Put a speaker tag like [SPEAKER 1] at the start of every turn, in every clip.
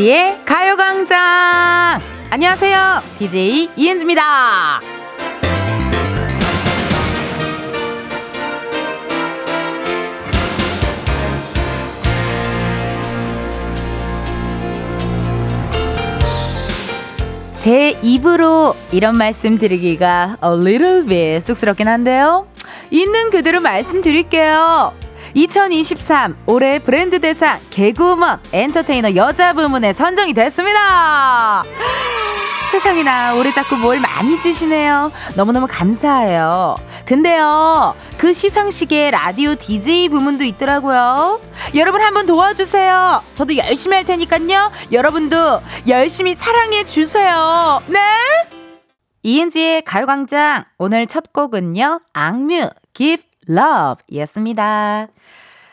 [SPEAKER 1] 이은지의 가요광장! 안녕하세요. DJ 이은지입니다. 제 입으로 이런 말씀 드리기가 a little bit 쑥스럽긴 한데요. 있는 그대로 말씀드릴게요. 2023 올해 브랜드 대상 개그우먼 엔터테이너 여자 부문에 선정이 됐습니다. 세상에나 올해 자꾸 뭘 많이 주시네요. 너무너무 감사해요. 근데요, 그 시상식에 라디오 DJ 부문도 있더라고요. 여러분 한번 도와주세요. 저도 열심히 할 테니까요. 여러분도 열심히 사랑해 주세요. 네? 이은지의 가요광장 오늘 첫 곡은요. 악뮤 Give Love 였습니다.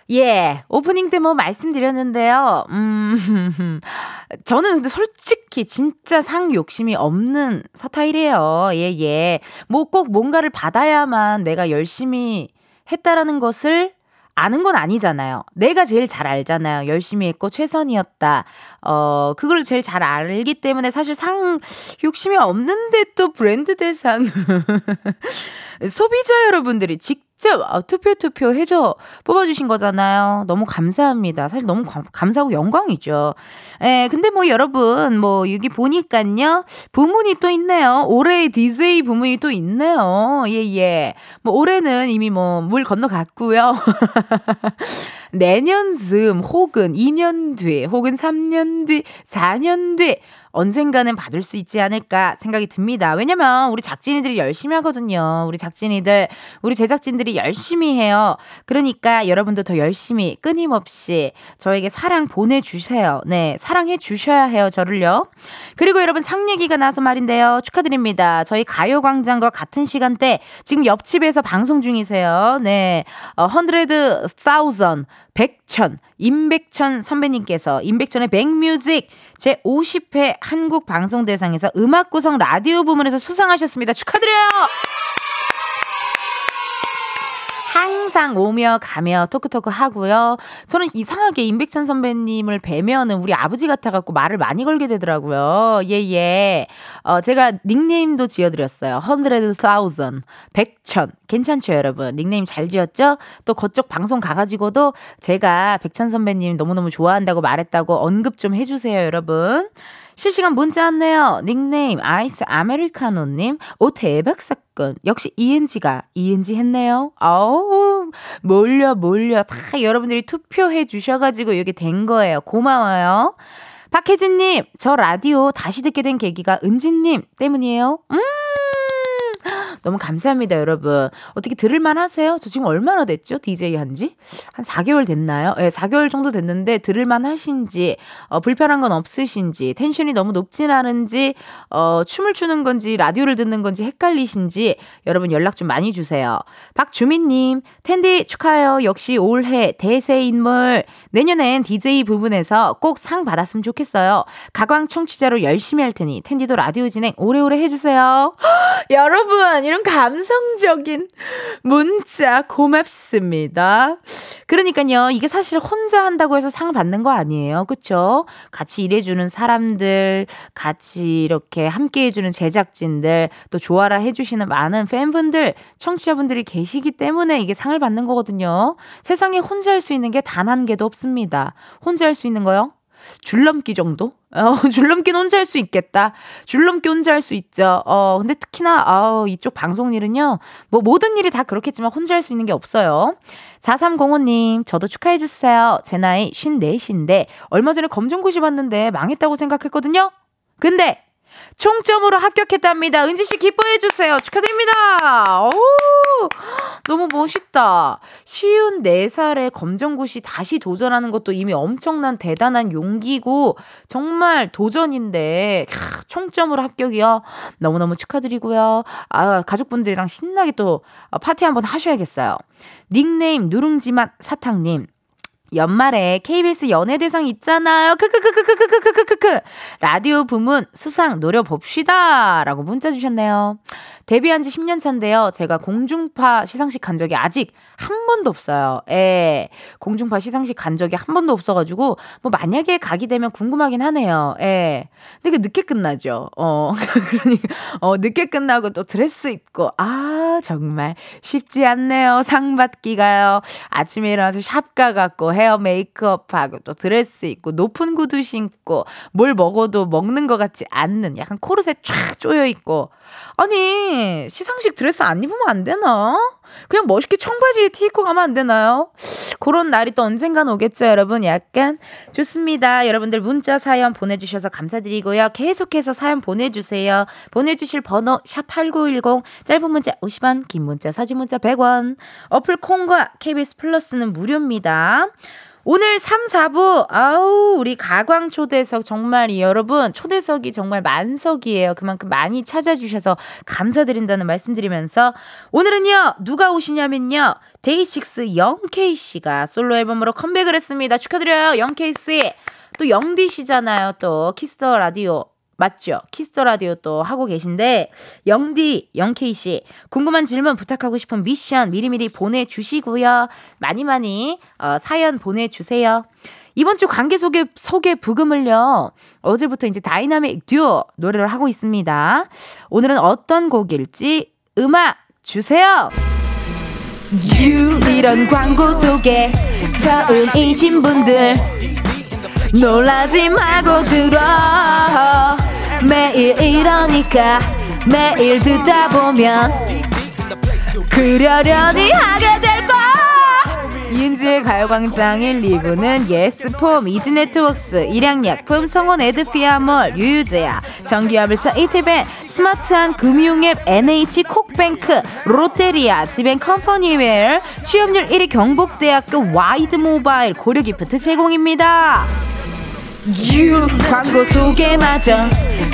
[SPEAKER 1] 예, 오프닝 때 뭐 말씀드렸는데요. 음, 저는 근데 솔직히 진짜 상 욕심이 없는 서타일이에요. 예, 예. 뭐 꼭 뭔가를 받아야만 내가 열심히 했다라는 것을 아는 건 아니잖아요. 내가 제일 잘 알잖아요. 열심히 했고 최선이었다. 어, 그걸 제일 잘 알기 때문에 사실 상 욕심이 없는데 또 브랜드 대상. 소비자 여러분들이 직 접 어, 투표 투표 해줘 뽑아주신 거잖아요. 너무 감사합니다. 사실 너무 감사하고 영광이죠. 예, 근데 뭐 여러분 뭐 여기 보니까요 부문이 또 있네요. 올해의 DJ 부문이 또 있네요. 예 예. 뭐 올해는 이미 뭐 물 건너갔고요. 내년 즈음 혹은 2년 뒤 혹은 3년 뒤 4년 뒤 언젠가는 받을 수 있지 않을까 생각이 듭니다. 왜냐면 우리 작진이들이 열심히 하거든요. 우리 작진이들, 우리 제작진들이 열심히 해요. 그러니까 여러분도 더 열심히 끊임없이 저에게 사랑 보내주세요. 네, 사랑해 주셔야 해요. 저를요. 그리고 여러분 상 얘기가 나서 말인데요. 축하드립니다. 저희 가요광장과 같은 시간대 지금 옆집에서 방송 중이세요. 네, 어, 100,000 백천, 임백천 선배님께서 임백천의 백뮤직 제 50회 한국 방송 대상에서 음악 구성 라디오 부문에서 수상하셨습니다. 축하드려요! 항상 오며 가며 토크토크 하고요. 저는 이상하게 임백천 선배님을 뵈면은 우리 아버지 같아갖고 말을 많이 걸게 되더라고요. 예, 예. 어, 제가 닉네임도 지어드렸어요. 100,000. 백천. 괜찮죠, 여러분? 닉네임 잘 지었죠? 또 그쪽 방송 가가지고도 제가 백천 선배님 너무너무 좋아한다고 말했다고 언급 좀 해주세요, 여러분. 실시간 문자 왔네요. 닉네임 아이스 아메리카노님. 오 대박 사건. 역시 ENG가 ENG 했네요. 아우 몰려 몰려 다 여러분들이 투표해 주셔가지고 여기 된 거예요. 고마워요. 박혜진님, 저 라디오 다시 듣게 된 계기가 은진님 때문이에요. 음! 너무 감사합니다, 여러분. 어떻게 들을만 하세요? 저 지금 얼마나 됐죠? DJ 한지? 한 4개월 됐나요? 예, 네, 4개월 정도 됐는데 들을만 하신지, 어, 불편한 건 없으신지, 텐션이 너무 높진 않은지, 어, 춤을 추는 건지, 라디오를 듣는 건지 헷갈리신지, 여러분 연락 좀 많이 주세요. 박주민님, 텐디 축하해요. 역시 올해 대세 인물. 내년엔 DJ 부분에서 꼭 상 받았으면 좋겠어요. 가광 청취자로 열심히 할 테니, 텐디도 라디오 진행 오래오래 해주세요. 여러분, 이런 감성적인 문자 고맙습니다. 그러니까요, 이게 사실 혼자 한다고 해서 상을 받는 거 아니에요. 그쵸? 같이 일해주는 사람들, 같이 이렇게 함께 해주는 제작진들, 또 좋아라 해주시는 많은 팬분들, 청취자분들이 계시기 때문에 이게 상을 받는 거거든요. 세상에 혼자 할 수 있는 게 단 한 개도 없습니다. 혼자 할 수 있는 거요? 줄넘기 정도? 어, 줄넘기는 혼자 할 수 있겠다. 줄넘기 혼자 할 수 있죠. 어, 근데 특히나, 아 이쪽 방송 일은요, 뭐 모든 일이 다 그렇겠지만 혼자 할 수 있는 게 없어요. 4305님, 저도 축하해주세요. 제 나이 54인데, 얼마 전에 검정고시 봤는데 망했다고 생각했거든요? 근데, 총점으로 합격했답니다. 은지 씨 기뻐해 주세요. 축하드립니다. 오! 너무 멋있다. 쉬운 4살의 검정고시 다시 도전하는 것도 이미 엄청난 대단한 용기고 정말 도전인데 캬, 총점으로 합격이요. 너무너무 축하드리고요. 아, 가족분들이랑 신나게 또 파티 한번 하셔야겠어요. 닉네임 누룽지맛 사탕님. 연말에 KBS 연예대상 있잖아요. 크크크크크크크크크크. 라디오 부문 수상 노려봅시다. 라고 문자 주셨네요. 데뷔한 지 10년 차인데요. 제가 공중파 시상식 간 적이 아직 한 번도 없어요. 예. 공중파 시상식 간 적이 한 번도 없어가지고, 뭐, 만약에 가게 되면 궁금하긴 하네요. 예. 근데 그 늦게 끝나죠. 어, 그러니까, 어, 늦게 끝나고 또 드레스 입고, 아, 정말 쉽지 않네요. 상 받기가요. 아침에 일어나서 샵 가갖고 헤어 메이크업하고 또 드레스 입고 높은 구두 신고 뭘 먹어도 먹는 것 같지 않는 약간 코르셋 쫙 조여 있고 아니 시상식 드레스 안 입으면 안 되나? 그냥 멋있게 청바지에 티 입고 가면 안 되나요? 그런 날이 또 언젠간 오겠죠, 여러분. 약간 좋습니다. 여러분들 문자 사연 보내주셔서 감사드리고요. 계속해서 사연 보내주세요. 보내주실 번호 샵8910 짧은 문자 50원, 긴 문자 사진 문자 100원. 어플 콩과 KBS 플러스는 무료입니다. 오늘 3, 4부, 아우, 우리 가광 초대석 정말 여러분, 초대석이 정말 만석이에요. 그만큼 많이 찾아주셔서 감사드린다는 말씀드리면서 오늘은요, 누가 오시냐면요, 데이식스 Young K씨가 솔로 앨범으로 컴백을 했습니다. 축하드려요, Young K씨. 또 영디씨잖아요, 또 Kiss the Radio. 맞죠? Kiss the Radio 또 하고 계신데 영디, Young K 씨 궁금한 질문 부탁하고 싶은 미션 미리미리 보내주시고요. 많이 많이 어, 사연 보내주세요. 이번 주 광고 소개 소개 브금을요. 어제부터 이제 다이나믹 듀오 노래를 하고 있습니다. 오늘은 어떤 곡일지 음악 주세요. Yo 이런 광고 속에 처음이신 분들 놀라지 말고 들어 매일 이러니까 매일 듣다 보면 그러려니 하게 될 거야 이은지의 가요광장 1, 2부는 예스폼, 이지네트웍스, 일양약품, 성원 애드피아몰, 유유제약, 전기화물차 이티밴, 스마트한 금융앱 NH콕뱅크, 롯데리아, 지벤 컴퍼니웨어, 취업률 1위 경북대학교 와이드모바일 고려기프트 제공입니다. Yo 광고 소개마저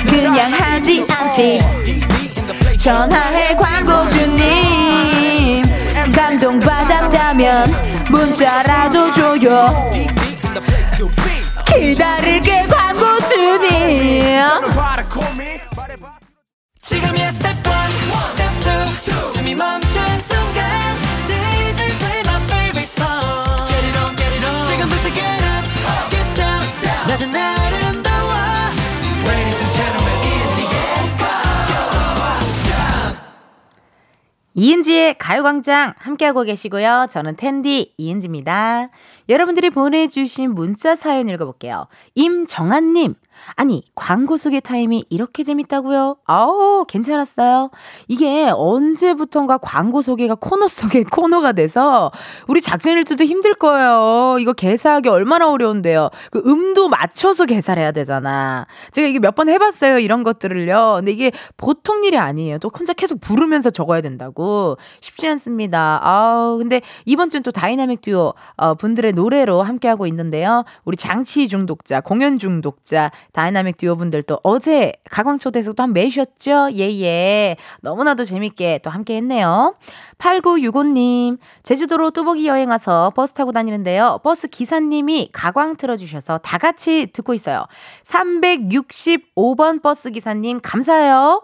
[SPEAKER 1] 그냥 하지 않지. 전화해 광고주님. 감동받았다면 문자라도 줘요. 기다릴게 광고주님. 지금이야 스텝 1, 스텝 2 숨이 멈춘 순간 이은지의 가요광장 함께하고 계시고요. 저는 은디 이은지입니다. 여러분들이 보내주신 문자 사연 읽어볼게요. 임정한님, 아니, 광고 속의 타임이 이렇게 재밌다고요? 아우, 괜찮았어요. 이게 언제부턴가 광고 소개가 코너 속의 코너가 돼서 우리 작진이들도 힘들 거예요. 이거 개사하기 얼마나 어려운데요. 그 음도 맞춰서 개사를 해야 되잖아. 제가 이게 몇 번 해봤어요. 이런 것들을요. 근데 이게 보통 일이 아니에요. 또 혼자 계속 부르면서 적어야 된다고. 쉽지 않습니다. 아우, 근데 이번 주는 또 다이나믹 듀오 어, 분들의 노래로 함께하고 있는데요. 우리 장치 중독자, 공연 중독자, 다이나믹 듀오 분들 또 어제 가광 초대에서 또 한 매셨죠? 예, 예. 너무나도 재밌게 또 함께 했네요. 8965님, 제주도로 뚜벅이 여행 와서 버스 타고 다니는데요. 버스 기사님이 가광 틀어주셔서 다 같이 듣고 있어요. 365번 버스 기사님, 감사해요.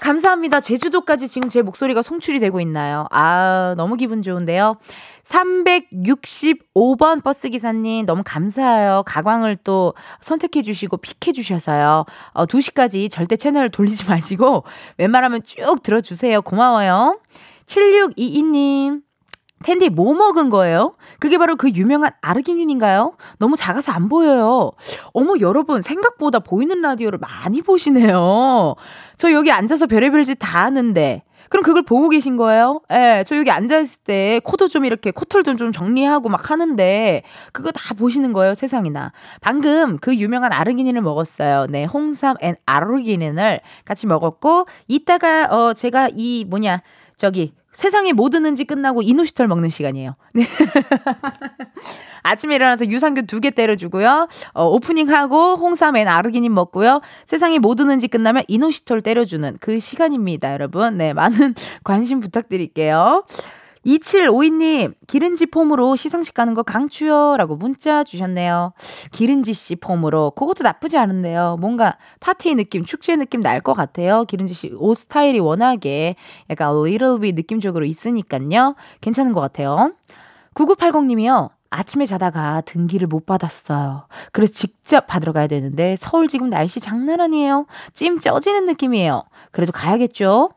[SPEAKER 1] 감사합니다. 제주도까지 지금 제 목소리가 송출이 되고 있나요? 아, 너무 기분 좋은데요. 365번 버스기사님, 너무 감사해요. 가광을 또 선택해 주시고 픽해 주셔서요. 어, 2시까지 절대 채널을 돌리지 마시고, 웬만하면 쭉 들어주세요. 고마워요. 7622님, 텐디 뭐 먹은 거예요? 그게 바로 그 유명한 아르기닌인가요? 너무 작아서 안 보여요. 어머 여러분 생각보다 보이는 라디오를 많이 보시네요. 저 여기 앉아서 별의별 짓 다 하는데 그럼 그걸 보고 계신 거예요? 예, 저 여기 앉아있을 때 코도 좀 이렇게 코털 좀, 좀 정리하고 막 하는데 그거 다 보시는 거예요, 세상에나. 방금 그 유명한 아르기닌을 먹었어요. 네, 홍삼 and 아르기닌을 같이 먹었고 이따가 어 제가 이 뭐냐 저기 세상의 모든 은지 끝나고 이노시톨 먹는 시간이에요. 네. 아침에 일어나서 유산균 두 개 때려주고요. 어, 오프닝하고 홍삼 and 아르기닌 먹고요. 세상의 모든 은지 끝나면 이노시톨 때려주는 그 시간입니다, 여러분. 네, 많은 관심 부탁드릴게요. 2752님, 기른지 폼으로 시상식 가는 거 강추요. 라고 문자 주셨네요. 기른지 씨 폼으로. 그것도 나쁘지 않은데요. 뭔가 파티 느낌, 축제 느낌 날 것 같아요. 기른지 씨 옷 스타일이 워낙에 약간 little bit 느낌적으로 있으니까요. 괜찮은 것 같아요. 9980님이요. 아침에 자다가 등기를 못 받았어요. 그래서 직접 받으러 가야 되는데 서울 지금 날씨 장난 아니에요. 찜 쪄지는 느낌이에요. 그래도 가야겠죠?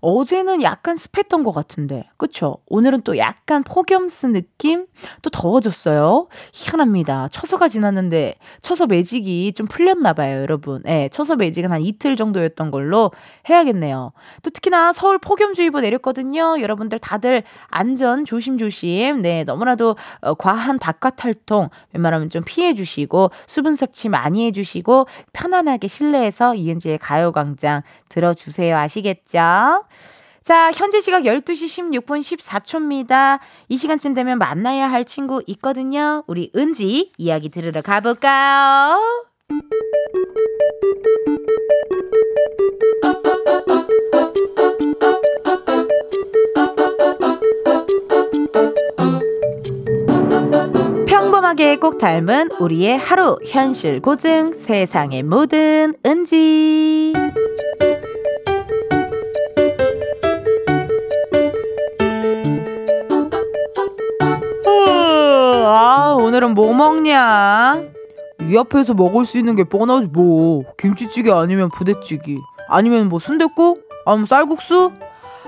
[SPEAKER 1] 어제는 약간 습했던 것 같은데, 그쵸? 오늘은 또 약간 폭염스 느낌? 또 더워졌어요. 희한합니다. 처서가 지났는데, 처서 매직이 좀 풀렸나봐요, 여러분. 예, 네, 처서 매직은 한 이틀 정도였던 걸로 해야겠네요. 또 특히나 서울 폭염주의보 내렸거든요. 여러분들 다들 안전 조심조심. 네, 너무나도 어, 과한 바깥 활동 웬만하면 좀 피해주시고, 수분 섭취 많이 해주시고, 편안하게 실내에서 이은지의 가요광장 들어주세요. 아시겠죠? 자, 현재 시각 12시 16분 14초입니다. 이 시간쯤 되면 만나야 할 친구 있거든요. 우리 은지 이야기 들으러 가볼까요? 평범하게 꼭 닮은 우리의 하루 현실 고증 세상의 모든 은지 오늘은 뭐 먹냐?
[SPEAKER 2] 이 앞에서 먹을 수 있는 게 뻔하지 뭐. 김치찌개 아니면 부대찌개. 아니면 뭐 순댓국? 아니면 쌀국수?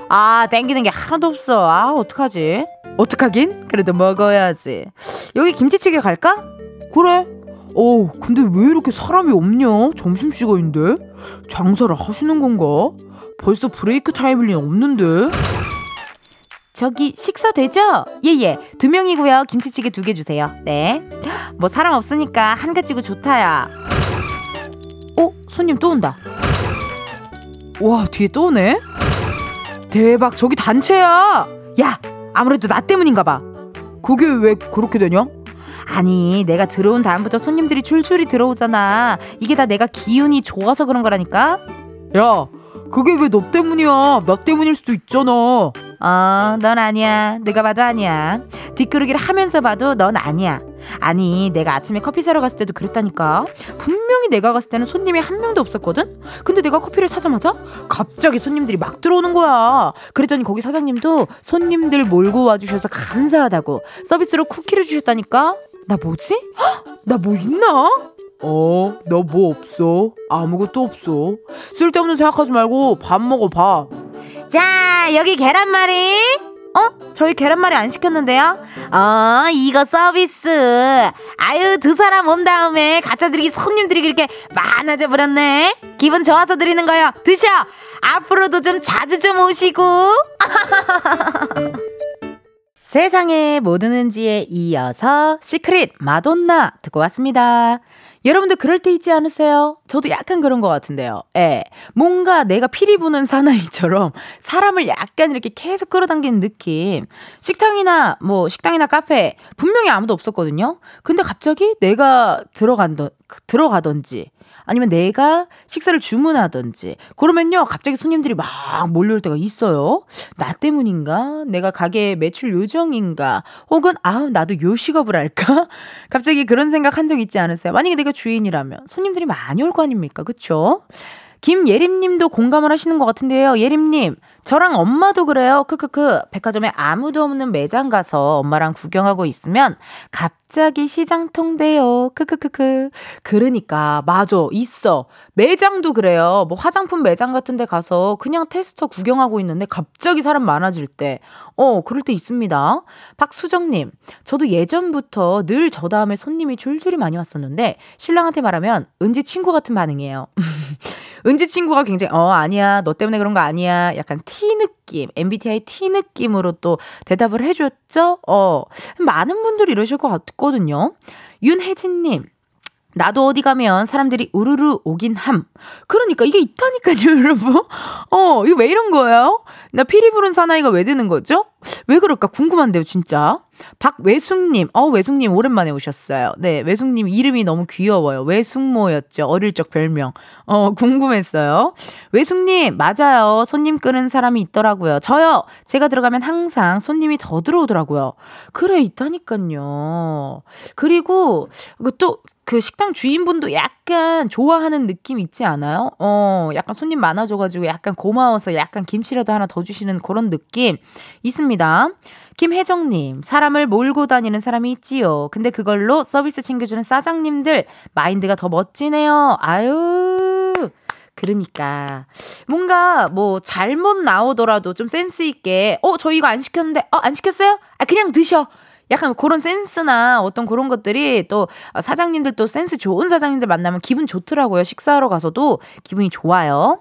[SPEAKER 1] 아, 땡기는 게 하나도 없어. 아, 어떡하지?
[SPEAKER 2] 어떡하긴? 그래도 먹어야지. 여기 김치찌개 갈까? 그래. 어, 근데 왜 이렇게 사람이 없냐? 점심시간인데? 장사를 하시는 건가? 벌써 브레이크 타임이 없는데?
[SPEAKER 1] 저기 식사 되죠? 예예. 예. 두 명이고요. 김치찌개 두 개 주세요. 네뭐 사람 없으니까 한 가지고 좋다야. 어? 손님 또 온다.
[SPEAKER 2] 와 뒤에 또 오네? 대박. 저기 단체야. 야 아무래도 나 때문인가 봐. 그게 왜 그렇게 되냐?
[SPEAKER 1] 아니 내가 들어온 다음부터 손님들이 출출이 들어오잖아. 이게 다 내가 기운이 좋아서 그런 거라니까?
[SPEAKER 2] 야 그게 왜 너 때문이야? 나 때문일 수도 있잖아
[SPEAKER 1] 어, 넌 아니야. 누가 봐도 아니야. 뒷구르기를 하면서 봐도 넌 아니야. 아니, 내가 아침에 커피 사러 갔을 때도 그랬다니까. 분명히 내가 갔을 때는 손님이 한 명도 없었거든? 근데 내가 커피를 사자마자 갑자기 손님들이 막 들어오는 거야. 그랬더니 거기 사장님도 손님들 몰고 와주셔서 감사하다고 서비스로 쿠키를 주셨다니까? 나 뭐지? 나 뭐 있나?
[SPEAKER 2] 어, 너 뭐 없어? 아무것도 없어. 쓸데없는 생각하지 말고 밥 먹어, 밥.
[SPEAKER 1] 자, 여기 계란말이. 어? 저희 계란말이 안 시켰는데요? 어, 이거 서비스. 아유, 두 사람 온 다음에 가짜들이 손님들이 그렇게 많아져 버렸네. 기분 좋아서 드리는 거요. 드셔. 앞으로도 좀 자주 좀 오시고. 세상에 뭐 드는지에 이어서 시크릿 마돈나 듣고 왔습니다. 여러분들 그럴 때 있지 않으세요? 저도 약간 그런 것 같은데요. 예. 뭔가 내가 피리 부는 사나이처럼 사람을 약간 이렇게 계속 끌어당기는 느낌. 식당이나 뭐 식당이나 카페 분명히 아무도 없었거든요. 근데 갑자기 내가 들어간던 들어가던지 아니면 내가 식사를 주문하든지 그러면요 갑자기 손님들이 막 몰려올 때가 있어요. 나 때문인가? 내가 가게 매출 요정인가? 혹은 아 나도 요식업을 할까? 갑자기 그런 생각 한 적 있지 않으세요? 만약에 내가 주인이라면 손님들이 많이 올 거 아닙니까? 그쵸? 김예림님도 공감을 하시는 것 같은데요. 예림님, 저랑 엄마도 그래요. 크크크. 백화점에 아무도 없는 매장 가서 엄마랑 구경하고 있으면 갑자기 시장 통돼요. 크크크크. 그러니까 맞아. 있어. 매장도 그래요. 뭐 화장품 매장 같은 데 가서 그냥 테스터 구경하고 있는데 갑자기 사람 많아질 때. 어, 그럴 때 있습니다. 박수정 님. 저도 예전부터 늘 저 다음에 손님이 줄줄이 많이 왔었는데 신랑한테 말하면 은지 친구 같은 반응이에요. 은지 친구가 굉장히 어 아니야 너 때문에 그런 거 아니야 약간 T 느낌 MBTI T 느낌으로 또 대답을 해줬죠. 어 많은 분들이 이러실 것 같거든요. 윤혜진님 나도 어디 가면 사람들이 우르르 오긴 함. 그러니까 이게 있다니까요, 여러분. 어, 이거 왜 이런 거예요? 나 피리 부른 사나이가 왜 되는 거죠? 왜 그럴까 궁금한데요, 진짜. 박외숙님, 어, 외숙님 오랜만에 오셨어요. 네, 외숙님 이름이 너무 귀여워요. 외숙모였죠. 어릴 적 별명. 어, 궁금했어요. 외숙님, 맞아요. 손님 끄는 사람이 있더라고요. 저요! 제가 들어가면 항상 손님이 더 들어오더라고요. 그래, 있다니까요. 그리고, 또, 그 식당 주인분도 약간 좋아하는 느낌 있지 않아요? 어, 약간 손님 많아져가지고 약간 고마워서 약간 김치라도 하나 더 주시는 그런 느낌 있습니다. 김혜정님, 사람을 몰고 다니는 사람이 있지요. 근데 그걸로 서비스 챙겨주는 사장님들, 마인드가 더 멋지네요. 아유. 그러니까 뭔가 뭐 잘못 나오더라도 좀 센스 있게 어저 이거 안 시켰는데 어 안 시켰어요? 아 그냥 드셔 약간 그런 센스나 어떤 그런 것들이 또 사장님들 또 센스 좋은 사장님들 만나면 기분 좋더라고요. 식사하러 가서도 기분이 좋아요.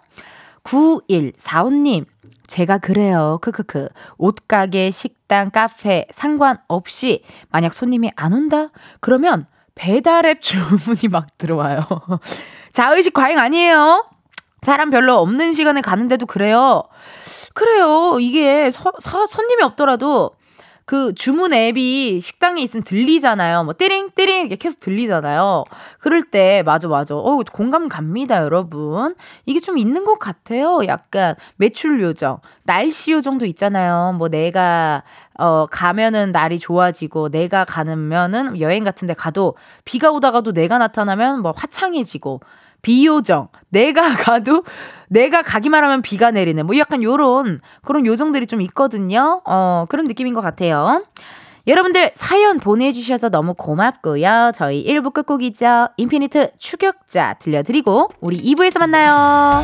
[SPEAKER 1] 9145님, 제가 그래요. 크크크. 옷가게, 식당, 카페 상관없이 만약 손님이 안 온다? 그러면 배달앱 주문이 막 들어와요. 자의식 과잉 아니에요? 사람 별로 없는 시간에 가는데도 그래요. 그래요. 이게 서, 서, 손님이 없더라도 그 주문 앱이 식당에 있으면 들리잖아요. 뭐 띠링 띠링 이렇게 계속 들리잖아요. 그럴 때 맞아 맞아. 어 공감 갑니다, 여러분. 이게 좀 있는 것 같아요. 약간 매출 요정, 날씨 요정도 있잖아요. 뭐 내가 어 가면은 날이 좋아지고 내가 가면은 여행 같은 데 가도 비가 오다가도 내가 나타나면 뭐 화창해지고 비요정. 내가 가도 내가 가기만 하면 비가 내리는 뭐 약간 요런 그런 요정들이 좀 있거든요. 어, 그런 느낌인 것 같아요. 여러분들 사연 보내주셔서 너무 고맙고요. 저희 1부 끝곡이죠. 인피니트 추격자 들려드리고 우리 2부에서 만나요.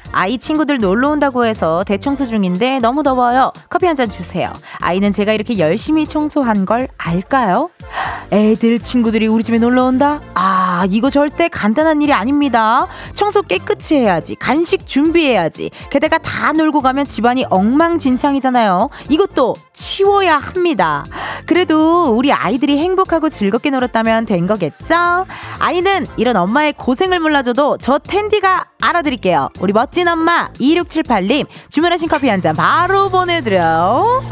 [SPEAKER 1] 아이 친구들 놀러 온다고 해서 대청소 중인데 너무 더워요. 커피 한 잔 주세요. 아이는 제가 이렇게 열심히 청소한 걸 알까요? 애들 친구들이 우리 집에 놀러 온다? 아, 이거 절대 간단한 일이 아닙니다. 청소 깨끗이 해야지. 간식 준비해야지. 게다가 다 놀고 가면 집안이 엉망진창이잖아요. 이것도 치워야 합니다. 그래도 우리 아이들이 행복하고 즐겁게 놀았다면 된 거겠죠? 아이는 이런 엄마의 고생을 몰라줘도 저 텐디가 알아드릴게요. 우리 멋진 엄마 2678님 주문하신 커피 한 잔 바로 보내드려요.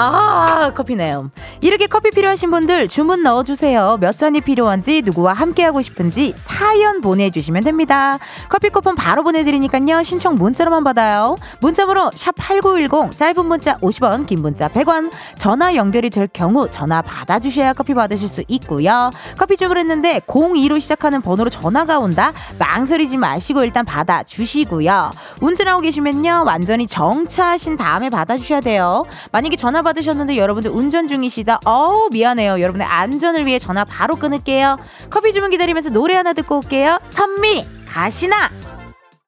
[SPEAKER 1] 아, 커피네요. 이렇게 커피 필요하신 분들 주문 넣어주세요. 몇 잔이 필요한지, 누구와 함께하고 싶은지 사연 보내주시면 됩니다. 커피 쿠폰 바로 보내드리니까요. 신청 문자로만 받아요. 문자번호 샵8910, 짧은 문자 50원, 긴 문자 100원. 전화 연결이 될 경우 전화 받아주셔야 커피 받으실 수 있고요. 커피 주문했는데 02로 시작하는 번호로 전화가 온다? 망설이지 마시고 일단 받아주시고요. 운전하고 계시면요. 완전히 정차하신 다음에 받아주셔야 돼요. 만약에 전화 받으셨는데 여러분들 운전 중이시다. 어우, 미안해요. 여러분의 안전을 위해 전화 바로 끊을게요. 커피 주문 기다리면서 노래 하나 듣고 올게요. 선미, 가시나!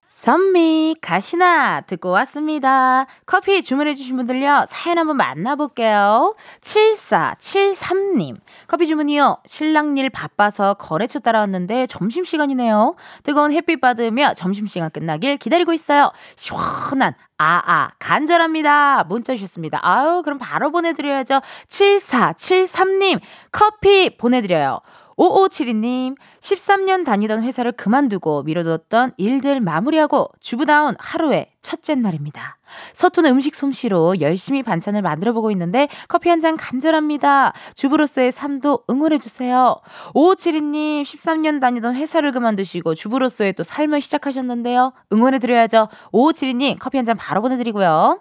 [SPEAKER 1] 선미 가시나 듣고 왔습니다. 커피 주문해주신 분들요, 사연 한번 만나볼게요. 7473님. 커피 주문이요. 신랑 일 바빠서 거래처 따라왔는데 점심시간이네요. 뜨거운 햇빛 받으며 점심시간 끝나길 기다리고 있어요. 시원한 아아 간절합니다. 문자 주셨습니다. 아유 그럼 바로 보내드려야죠. 7473님 커피 보내드려요. 5572님, 13년 다니던 회사를 그만두고 미뤄뒀던 일들 마무리하고 주부다운 하루의 첫째 날입니다. 서툰 음식 솜씨로 열심히 반찬을 만들어 보고 있는데 커피 한 잔 간절합니다. 주부로서의 삶도 응원해 주세요. 5572님, 13년 다니던 회사를 그만두시고 주부로서의 또 삶을 시작하셨는데요. 응원해 드려야죠. 5572님, 커피 한 잔 바로 보내드리고요.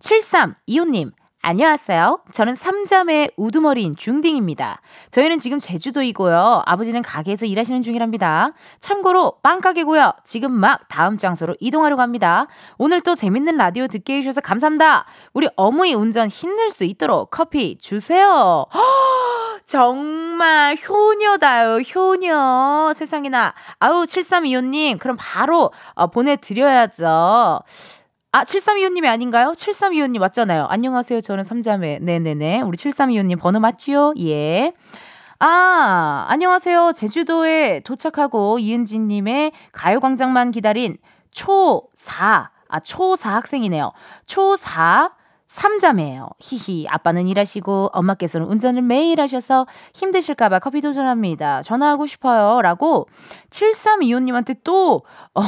[SPEAKER 1] 7325님, 안녕하세요. 저는 삼자매 우두머리인 중딩입니다. 저희는 지금 제주도이고요. 아버지는 가게에서 일하시는 중이랍니다. 참고로 빵가게고요. 지금 막 다음 장소로 이동하려고 합니다. 오늘 또 재밌는 라디오 듣게 해주셔서 감사합니다. 우리 어머니 운전 힘낼 수 있도록 커피 주세요. 정말 효녀다요, 효녀. 세상에나. 아우, 7325님, 그럼 바로 어, 보내드려야죠. 아, 7325님이 아닌가요? 7325님 맞잖아요. 안녕하세요. 저는 삼자매. 네네네. 우리 7325님 번호 맞지요? 예. 아, 안녕하세요. 제주도에 도착하고 이은지님의 가요광장만 기다린 초4, 아, 초4 학생이네요. 초4 삼자매예요. 히히. 아빠는 일하시고 엄마께서는 운전을 매일 하셔서 힘드실까봐 커피 도전합니다. 전화하고 싶어요. 라고 7325님한테 또, 어,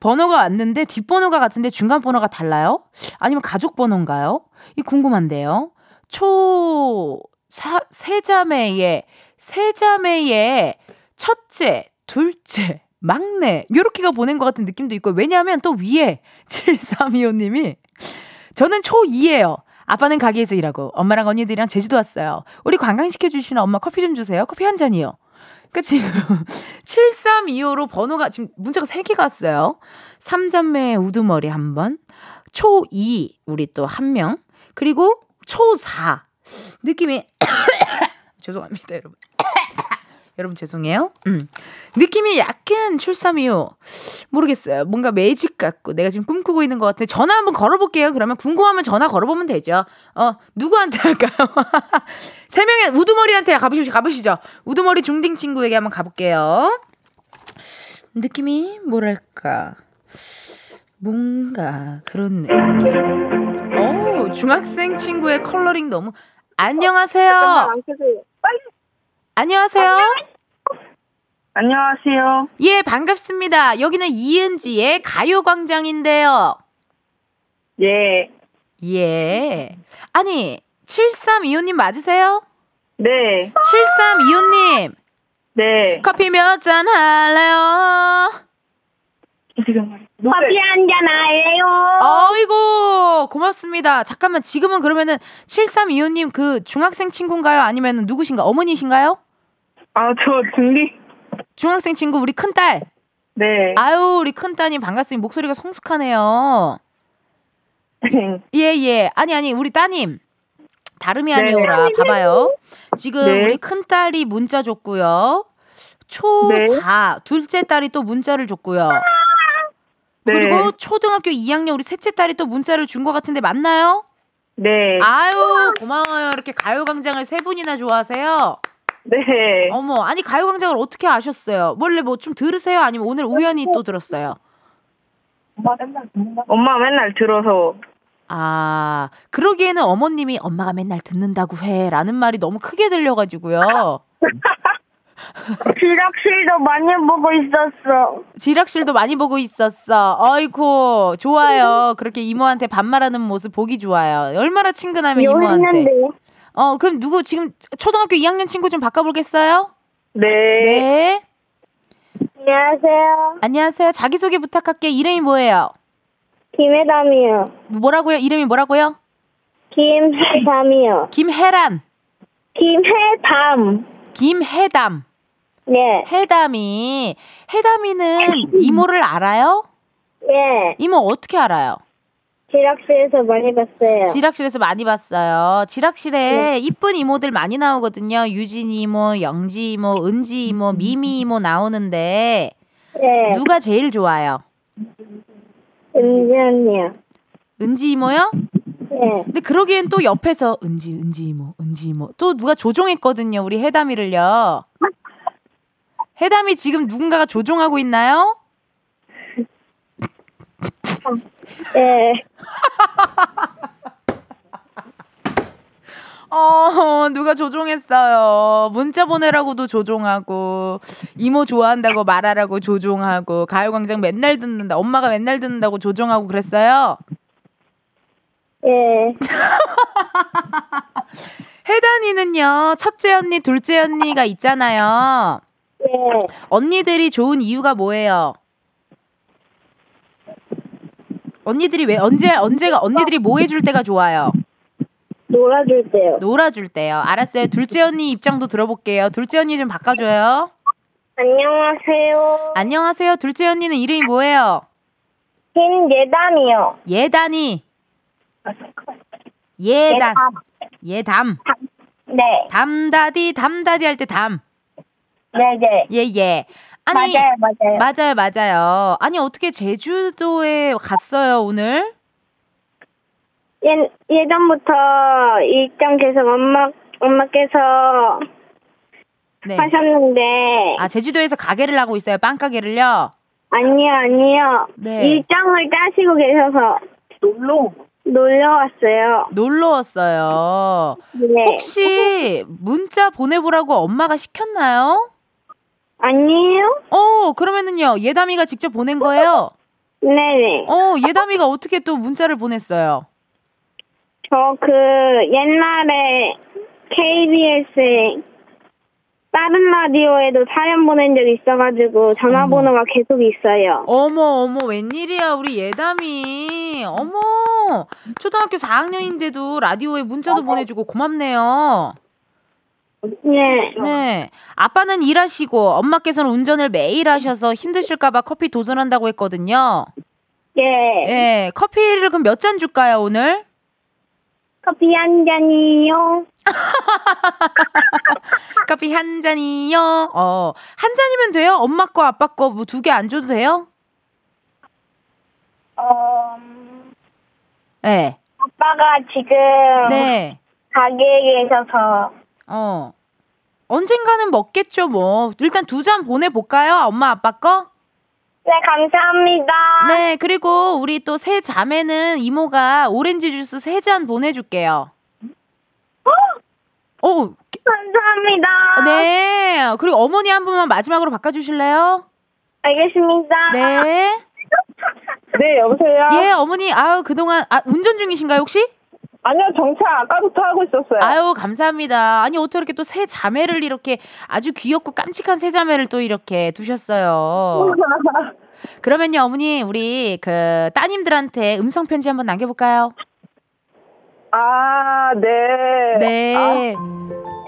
[SPEAKER 1] 번호가 왔는데 뒷번호가 같은데 중간 번호가 달라요? 아니면 가족 번호인가요? 이 궁금한데요. 초, 사, 세자매의, 세자매의 첫째, 둘째, 막내. 요렇게가 보낸 것 같은 느낌도 있고, 왜냐하면 또 위에 7325님이 저는 초2예요. 아빠는 가게에서 일하고 엄마랑 언니들이랑 제주도 왔어요. 우리 관광시켜 주시는 엄마 커피 좀 주세요. 커피 한 잔이요. 그러니까 지금 7325로 번호가 지금 문자가 3개가 왔어요. 삼자매 우두머리 한 번, 초2 우리 또 한 명, 그리고 초4 느낌이 죄송합니다, 여러분. 여러분 죄송해요. 음. 느낌이 약간 출삼이요. 모르겠어요. 뭔가 매직 같고 내가 지금 꿈꾸고 있는 것 같아. 전화 한번 걸어볼게요. 그러면 궁금하면 전화 걸어보면 되죠. 어 누구한테 할까요? 세 명의 우두머리한테 가보시죠. 가보시죠. 우두머리 중딩 친구에게 한번 가볼게요. 느낌이 뭐랄까. 뭔가 그런 느낌. 오, 중학생 친구의 컬러링 너무 안녕하세요. 안녕하세요.
[SPEAKER 3] 안녕하세요.
[SPEAKER 1] 예, 반갑습니다. 여기는 이은지의 가요광장인데요.
[SPEAKER 3] 예.
[SPEAKER 1] 예. 아니, 7325님 맞으세요?
[SPEAKER 3] 네.
[SPEAKER 1] 7325님,
[SPEAKER 3] 네.
[SPEAKER 1] 커피 몇 잔 할래요?
[SPEAKER 3] 커피 한 잔 할래요?
[SPEAKER 1] 어이고, 고맙습니다. 잠깐만, 지금은 그러면은 7325님 그 중학생 친구인가요? 아니면 누구신가? 어머니신가요?
[SPEAKER 3] 아, 저 중리.
[SPEAKER 1] 중학생 친구, 우리 큰딸.
[SPEAKER 3] 네.
[SPEAKER 1] 아유, 우리 큰따님 반갑습니다. 목소리가 성숙하네요. 예, 예. 아니, 아니, 우리 따님. 다름이
[SPEAKER 3] 네.
[SPEAKER 1] 아니오라. 봐봐요. 지금
[SPEAKER 3] 네.
[SPEAKER 1] 우리 큰딸이 문자 줬고요. 초
[SPEAKER 3] 네.
[SPEAKER 1] 4, 둘째 딸이 또 문자를 줬고요.
[SPEAKER 3] 네.
[SPEAKER 1] 그리고 초등학교 2학년 우리 셋째 딸이 또 문자를 준 것 같은데 맞나요?
[SPEAKER 3] 네.
[SPEAKER 1] 아유, 고마워요. 이렇게 가요광장을 세 분이나 좋아하세요.
[SPEAKER 3] 네.
[SPEAKER 1] 어머, 아니, 가요광장을 어떻게 아셨어요? 원래 뭐 좀 들으세요? 아니면 오늘 우연히 또 들었어요?
[SPEAKER 3] 엄마 맨날 들어서.
[SPEAKER 1] 아, 그러기에는 어머님이 엄마가 맨날 듣는다고 해. 라는 말이 너무 크게 들려가지고요.
[SPEAKER 3] 지락실도 많이 보고 있었어.
[SPEAKER 1] 지락실도 많이 보고 있었어. 어이고, 좋아요. 그렇게 이모한테 반말하는 모습 보기 좋아요. 얼마나 친근하면 이모한테. 어, 그럼 누구 지금 초등학교 2학년 친구 좀 바꿔보겠어요?
[SPEAKER 3] 네.
[SPEAKER 1] 네.
[SPEAKER 4] 안녕하세요.
[SPEAKER 1] 안녕하세요. 자기소개 부탁할게. 이름이 뭐예요?
[SPEAKER 4] 김혜담이요.
[SPEAKER 1] 뭐라고요? 이름이 뭐라고요?
[SPEAKER 4] 김혜담이요.
[SPEAKER 1] 김혜란.
[SPEAKER 4] 김혜담.
[SPEAKER 1] 김혜담.
[SPEAKER 4] 네.
[SPEAKER 1] 해담이. 해담이는 이모를 알아요?
[SPEAKER 4] 예.
[SPEAKER 1] 이모 어떻게 알아요?
[SPEAKER 4] 지락실에서 많이 봤어요.
[SPEAKER 1] 지락실에서 많이 봤어요. 지락실에 이쁜 이모들 많이 나오거든요. 유진 이모, 영지 이모, 은지 이모, 미미 이모 나오는데
[SPEAKER 4] 예.
[SPEAKER 1] 누가 제일 좋아요?
[SPEAKER 4] 은지 언니요.
[SPEAKER 1] 은지 이모요?
[SPEAKER 4] 예.
[SPEAKER 1] 근데 그러기엔 또 옆에서 은지, 은지 이모, 은지 이모 또 누가 조종했거든요. 우리 해담이를요. 해담이 지금 누군가가 조종하고 있나요?
[SPEAKER 4] 예.
[SPEAKER 1] 어, 누가 조종했어요. 문자 보내라고도 조종하고, 이모 좋아한다고 말하라고 조종하고, 가요광장 맨날 듣는다, 엄마가 맨날 듣는다고 조종하고 그랬어요?
[SPEAKER 4] 예.
[SPEAKER 1] 혜단이는요, 첫째 언니, 둘째 언니가 있잖아요.
[SPEAKER 4] 예.
[SPEAKER 1] 언니들이 좋은 이유가 뭐예요? 언니들이 왜, 언제, 언제가, 언니들이 뭐 해줄 때가 좋아요?
[SPEAKER 4] 놀아줄 때요.
[SPEAKER 1] 놀아줄 때요. 알았어요. 둘째 언니 입장도 들어볼게요. 둘째 언니 좀 바꿔줘요.
[SPEAKER 4] 안녕하세요.
[SPEAKER 1] 안녕하세요. 둘째 언니는 이름이 뭐예요?
[SPEAKER 4] 김예담이요.
[SPEAKER 1] 예단이. 예단. 예담.
[SPEAKER 4] 네.
[SPEAKER 1] 담다디, 담다디 할 때 담.
[SPEAKER 4] 네네.
[SPEAKER 1] 예, 예. 아니,
[SPEAKER 4] 맞아요, 맞아요.
[SPEAKER 1] 맞아요, 맞아요. 아니, 어떻게 제주도에 갔어요, 오늘?
[SPEAKER 4] 예, 예전부터 일정 계속 엄마, 엄마께서
[SPEAKER 1] 네.
[SPEAKER 4] 하셨는데,
[SPEAKER 1] 아, 제주도에서 가게를 하고 있어요. 빵가게를요?
[SPEAKER 4] 아니요, 아니요.
[SPEAKER 1] 네.
[SPEAKER 4] 일정을 짜시고 계셔서 놀러 놀러 왔어요.
[SPEAKER 1] 놀러 왔어요.
[SPEAKER 4] 네.
[SPEAKER 1] 혹시 문자 보내보라고 엄마가 시켰나요?
[SPEAKER 4] 아니에요?
[SPEAKER 1] 어, 그러면은요, 예담이가 직접 보낸 거예요?
[SPEAKER 4] 네네.
[SPEAKER 1] 어, 예담이가 어떻게 또 문자를 보냈어요?
[SPEAKER 4] 저 그 옛날에 KBS에 다른 라디오에도 사연 보낸 적 있어가지고 전화번호가 계속 있어요.
[SPEAKER 1] 어머, 어머, 웬일이야, 우리 예담이. 어머, 초등학교 4학년인데도 라디오에 문자도 보내주고 고맙네요.
[SPEAKER 4] 네.
[SPEAKER 1] 네. 아빠는 일하시고, 엄마께서는 운전을 매일 하셔서 힘드실까봐 커피 도전한다고 했거든요.
[SPEAKER 4] 예.
[SPEAKER 1] 예, 커피를 그럼 몇 잔 줄까요, 오늘?
[SPEAKER 4] 커피 한 잔이요.
[SPEAKER 1] 커피 한 잔이요. 어, 한 잔이면 돼요? 엄마 거, 아빠 거, 뭐 두 개 안 줘도 돼요?
[SPEAKER 4] 어,
[SPEAKER 1] 네.
[SPEAKER 4] 아빠가 지금
[SPEAKER 1] 네.
[SPEAKER 4] 가게에 계셔서
[SPEAKER 1] 어. 언젠가는 먹겠죠, 뭐. 일단 두 잔 보내볼까요? 엄마, 아빠 거?
[SPEAKER 4] 네 감사합니다.
[SPEAKER 1] 네, 그리고 우리 또새 자매는 이모가 오렌지 주스 세 잔 보내줄게요. 어,
[SPEAKER 4] 감사합니다.
[SPEAKER 1] 네. 그리고 어머니 한 분만 마지막으로 바꿔주실래요?
[SPEAKER 4] 알겠습니다.
[SPEAKER 1] 네.
[SPEAKER 3] 네, 여보세요?
[SPEAKER 1] 예, 어머니, 아유, 그동안, 아, 운전 중이신가요, 혹시?
[SPEAKER 3] 아니요, 정차 아까부터 하고 있었어요.
[SPEAKER 1] 아유, 감사합니다. 아니, 어떻게 이렇게 또 새 자매를 이렇게 아주 귀엽고 깜찍한 새 자매를 또 이렇게 두셨어요. 그러면요, 어머니, 우리 그 따님들한테 음성편지 한번 남겨볼까요?
[SPEAKER 3] 아, 네.
[SPEAKER 1] 네.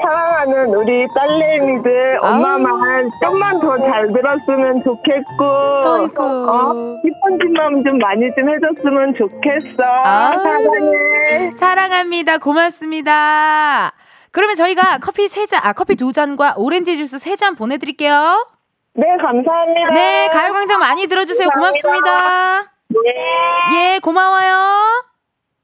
[SPEAKER 3] 사랑하는 우리 딸내미들. 엄마 말 좀만 더 잘 들었으면 좋겠고,
[SPEAKER 1] 아이고.
[SPEAKER 3] 어? 기쁜 마음 좀 많이 좀 해줬으면 좋겠어. 사랑해.
[SPEAKER 1] 사랑합니다. 고맙습니다. 그러면 저희가 커피 세 잔, 아, 커피 두 잔과 오렌지 주스 세 잔 보내드릴게요.
[SPEAKER 3] 네, 감사합니다.
[SPEAKER 1] 네, 가요광장 많이 들어주세요. 고맙습니다.
[SPEAKER 3] 네.
[SPEAKER 1] 예, 고마워요.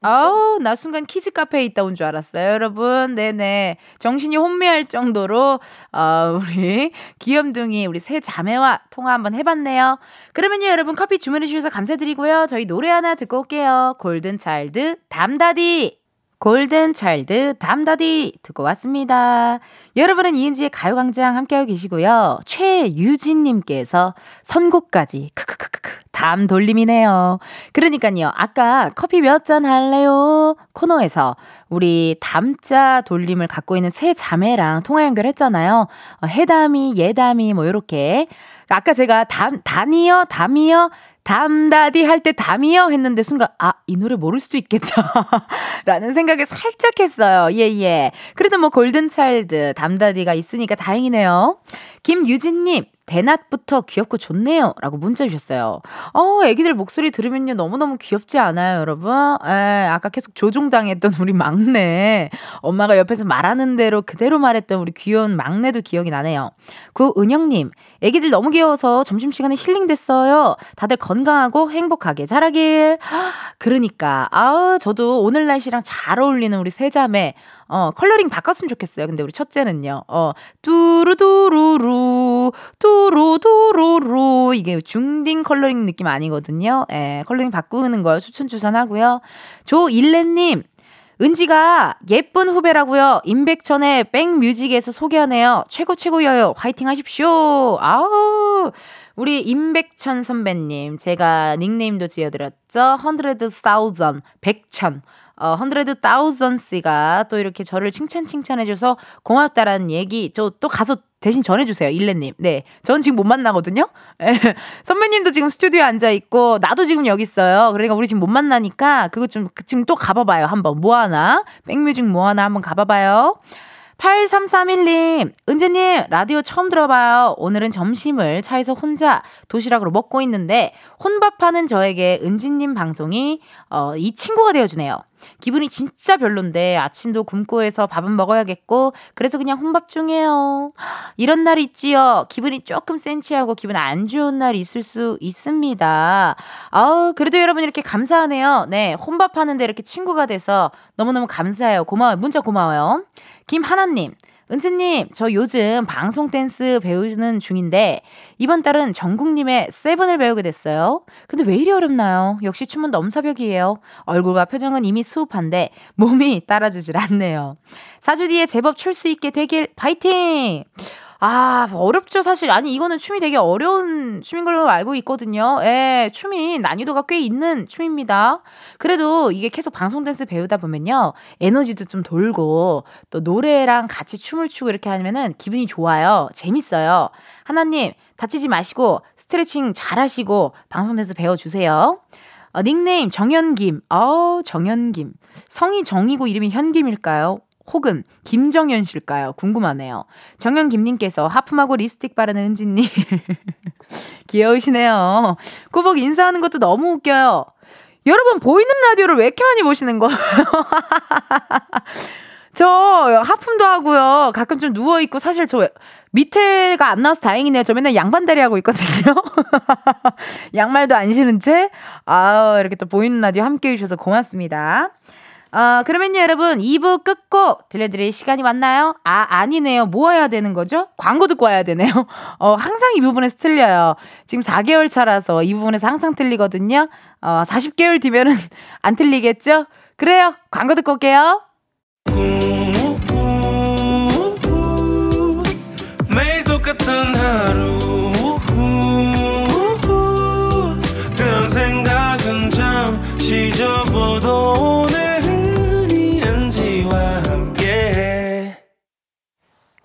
[SPEAKER 1] 아우, 나 순간 키즈 카페에 있다 온 줄 알았어요, 여러분. 네네. 정신이 혼미할 정도로, 어, 우리 귀염둥이, 우리 새 자매와 통화 한번 해봤네요. 그러면요, 여러분 커피 주문해주셔서 감사드리고요. 저희 노래 하나 듣고 올게요. 골든차일드, 담다디. 골든차일드, 담다디. 듣고 왔습니다. 여러분은 이은지의 가요광장 함께하고 계시고요. 최유진님께서 선곡까지, 크크크크크, 담 돌림이네요. 그러니까요, 아까 커피 몇 잔 할래요? 코너에서 우리 담자 돌림을 갖고 있는 세 자매랑 통화 연결했잖아요. 어, 해담이, 예담이, 뭐, 요렇게. 아까 제가 담, 단이요? 담이요? 담다디 할 때 담이요? 했는데 순간, 아, 이 노래 모를 수도 있겠다. 라는 생각을 살짝 했어요. 예, 예. 그래도 뭐 골든 차일드, 담다디가 있으니까 다행이네요. 김유진님, 대낮부터 귀엽고 좋네요. 라고 문자 주셨어요. 어, 애기들 목소리 들으면요. 너무너무 귀엽지 않아요, 여러분? 에, 아까 계속 조종당했던 우리 막내. 엄마가 옆에서 말하는 대로 그대로 말했던 우리 귀여운 막내도 기억이 나네요. 그 은영님, 애기들 너무 귀여워서 점심시간에 힐링 됐어요. 다들 건강하고 행복하게 자라길. 그러니까, 아 저도 오늘 날씨랑 잘 어울리는 우리 세자매. 어, 컬러링 바꿨으면 좋겠어요. 근데 우리 첫째는요. 어, 뚜루뚜루루, 뚜루뚜루루. 이게 중딩 컬러링 느낌 아니거든요. 예, 컬러링 바꾸는 걸 추천 추천하고요. 조일레님, 은지가 예쁜 후배라고요. 임백천의 백뮤직에서 소개하네요. 최고 최고여요. 화이팅 하십시오. 아우. 우리 임백천 선배님, 제가 닉네임도 지어드렸죠. 헌드레드 사우전, 백천. 어, 헌드레드 다우전스가 또 이렇게 저를 칭찬 칭찬해줘서 고맙다라는 얘기 저 또 가서 대신 전해주세요, 일레님. 네. 전 지금 못 만나거든요? 예. 선배님도 지금 스튜디오에 앉아있고, 나도 지금 여기 있어요. 그러니까 우리 지금 못 만나니까, 그거 좀, 지금 또 가봐봐요. 한번. 뭐 하나? 백뮤직 뭐 하나 한번 가봐봐요. 8331님, 은재님, 라디오 처음 들어봐요. 오늘은 점심을 차에서 혼자 도시락으로 먹고 있는데, 혼밥하는 저에게 은지님 방송이, 어, 이 친구가 되어주네요. 기분이 진짜 별론데, 아침도 굶고 해서 밥은 먹어야겠고, 그래서 그냥 혼밥 중이에요. 이런 날 있지요. 기분이 조금 센치하고 기분 안 좋은 날 있을 수 있습니다. 아우, 그래도 여러분 이렇게 감사하네요. 네, 혼밥하는데 이렇게 친구가 돼서 너무너무 감사해요. 고마워요. 문자 고마워요. 김하나님, 은채님, 저 요즘 방송 댄스 배우는 중인데, 이번 달은 정국님의 세븐을 배우게 됐어요. 근데 왜 이리 어렵나요? 역시 춤은 넘사벽이에요. 얼굴과 표정은 이미 수уп한데, 몸이 따라주질 않네요. 4주 뒤에 제법 출 수 있게 되길, 파이팅! 아, 어렵죠, 사실. 아니, 이거는 춤이 되게 어려운 춤인 걸로 알고 있거든요. 예, 춤이 난이도가 꽤 있는 춤입니다. 그래도 이게 계속 방송 댄스 배우다 보면요. 에너지도 좀 돌고, 또 노래랑 같이 춤을 추고 이렇게 하면은 기분이 좋아요. 재밌어요. 하나님, 다치지 마시고, 스트레칭 잘 하시고, 방송 댄스 배워주세요. 어, 닉네임 정현김. 어, 정현김. 성이 정이고 이름이 현김일까요? 혹은 김정현 씨일까요? 궁금하네요. 정현 김님께서 하품하고 립스틱 바르는 은지님. 귀여우시네요. 꾸벅 인사하는 것도 너무 웃겨요. 여러분, 보이는 라디오를 왜 이렇게 많이 보시는 거예요? 저 하품도 하고요. 가끔 좀 누워있고, 사실 저 밑에가 안 나와서 다행이네요. 저 맨날 양반다리 하고 있거든요. 양말도 안 신은 채. 아 이렇게 또 보이는 라디오 함께 해주셔서 고맙습니다. 어, 그러면요, 여러분, 2부 끝곡 들려드릴 시간이 왔나요? 아, 아니네요. 뭐 해야 되는 거죠? 광고 듣고 와야 되네요. 어, 항상 이 부분에서 틀려요. 지금 4개월 차라서 이 부분에서 항상 틀리거든요. 어, 40개월 뒤면은 안 틀리겠죠? 그래요. 광고 듣고 올게요.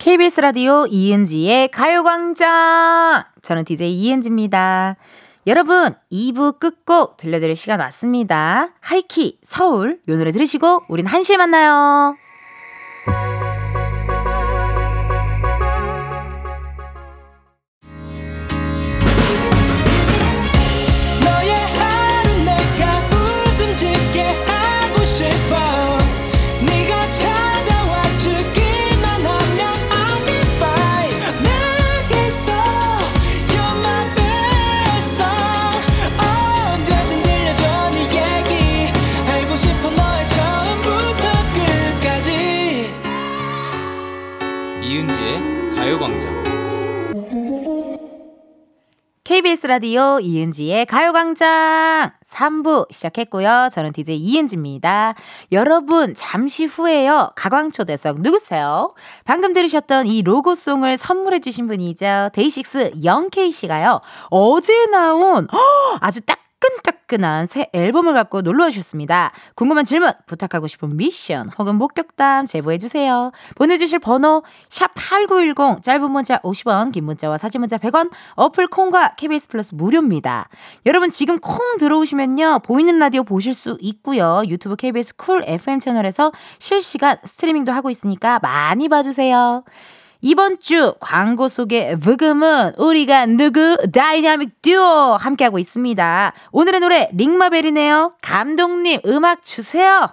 [SPEAKER 1] KBS 라디오 이은지의 가요광장. 저는 DJ 이은지입니다. 여러분, 2부 끝곡 들려드릴 시간 왔습니다. 하이키, 서울. 요 노래 들으시고, 우린 1시에 만나요. 라디오 이은지의 가요광장 3부 시작했고요. 저는 DJ 이은지입니다. 여러분, 잠시 후에요. 가광초대석 누구세요? 방금 들으셨던 이 로고송을 선물해주신 분이죠. 데이식스 영케이씨가요. 어제 나온 아주 딱 따끈따끈한 새 앨범을 갖고 놀러 오셨습니다. 궁금한 질문, 부탁하고 싶은 미션 혹은 목격담 제보해주세요. 보내주실 번호 샵8910 짧은 문자 50원 긴 문자와 사진 문자 100원 어플 콩과 KBS 플러스 무료입니다. 여러분 지금 콩 들어오시면요. 보이는 라디오 보실 수 있고요. 유튜브 KBS 쿨 FM 채널에서 실시간 스트리밍도 하고 있으니까 많이 봐주세요. 이번 주 광고 속의 브금은 우리가 누구 다이나믹 듀오 함께하고 있습니다. 오늘의 노래 Ring My Bell이네요. 감독님 음악 주세요.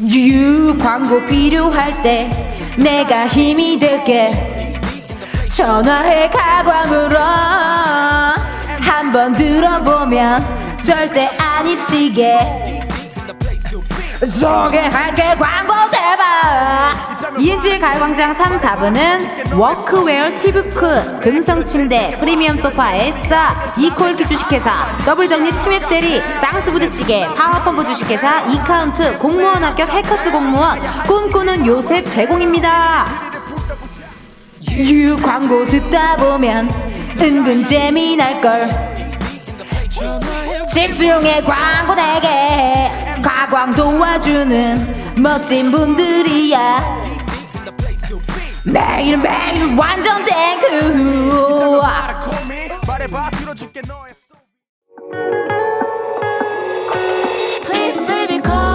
[SPEAKER 1] You 광고 필요할 때 내가 힘이 될게 전화해 가광으로 한번 들어보면 절대 안 잊히게 소개할게 광고 대박 이은지의 가요광장 3, 4부는 workwear 티뷰크, 금성침대, 프리미엄 소파 에싸, 이콜키 주식회사, 더블정리 티맵 대리, 땅스부대찌개, 파워펌프 주식회사, 이카운트, 공무원 합격 해커스 공무원, 꿈꾸는 요셉 제공입니다. You 광고 듣다 보면 은근 재미날걸. 집중해 광고 내게 가광 도와주는 멋진 분들이야. 매일 매일 완전 thank you
[SPEAKER 5] Please baby call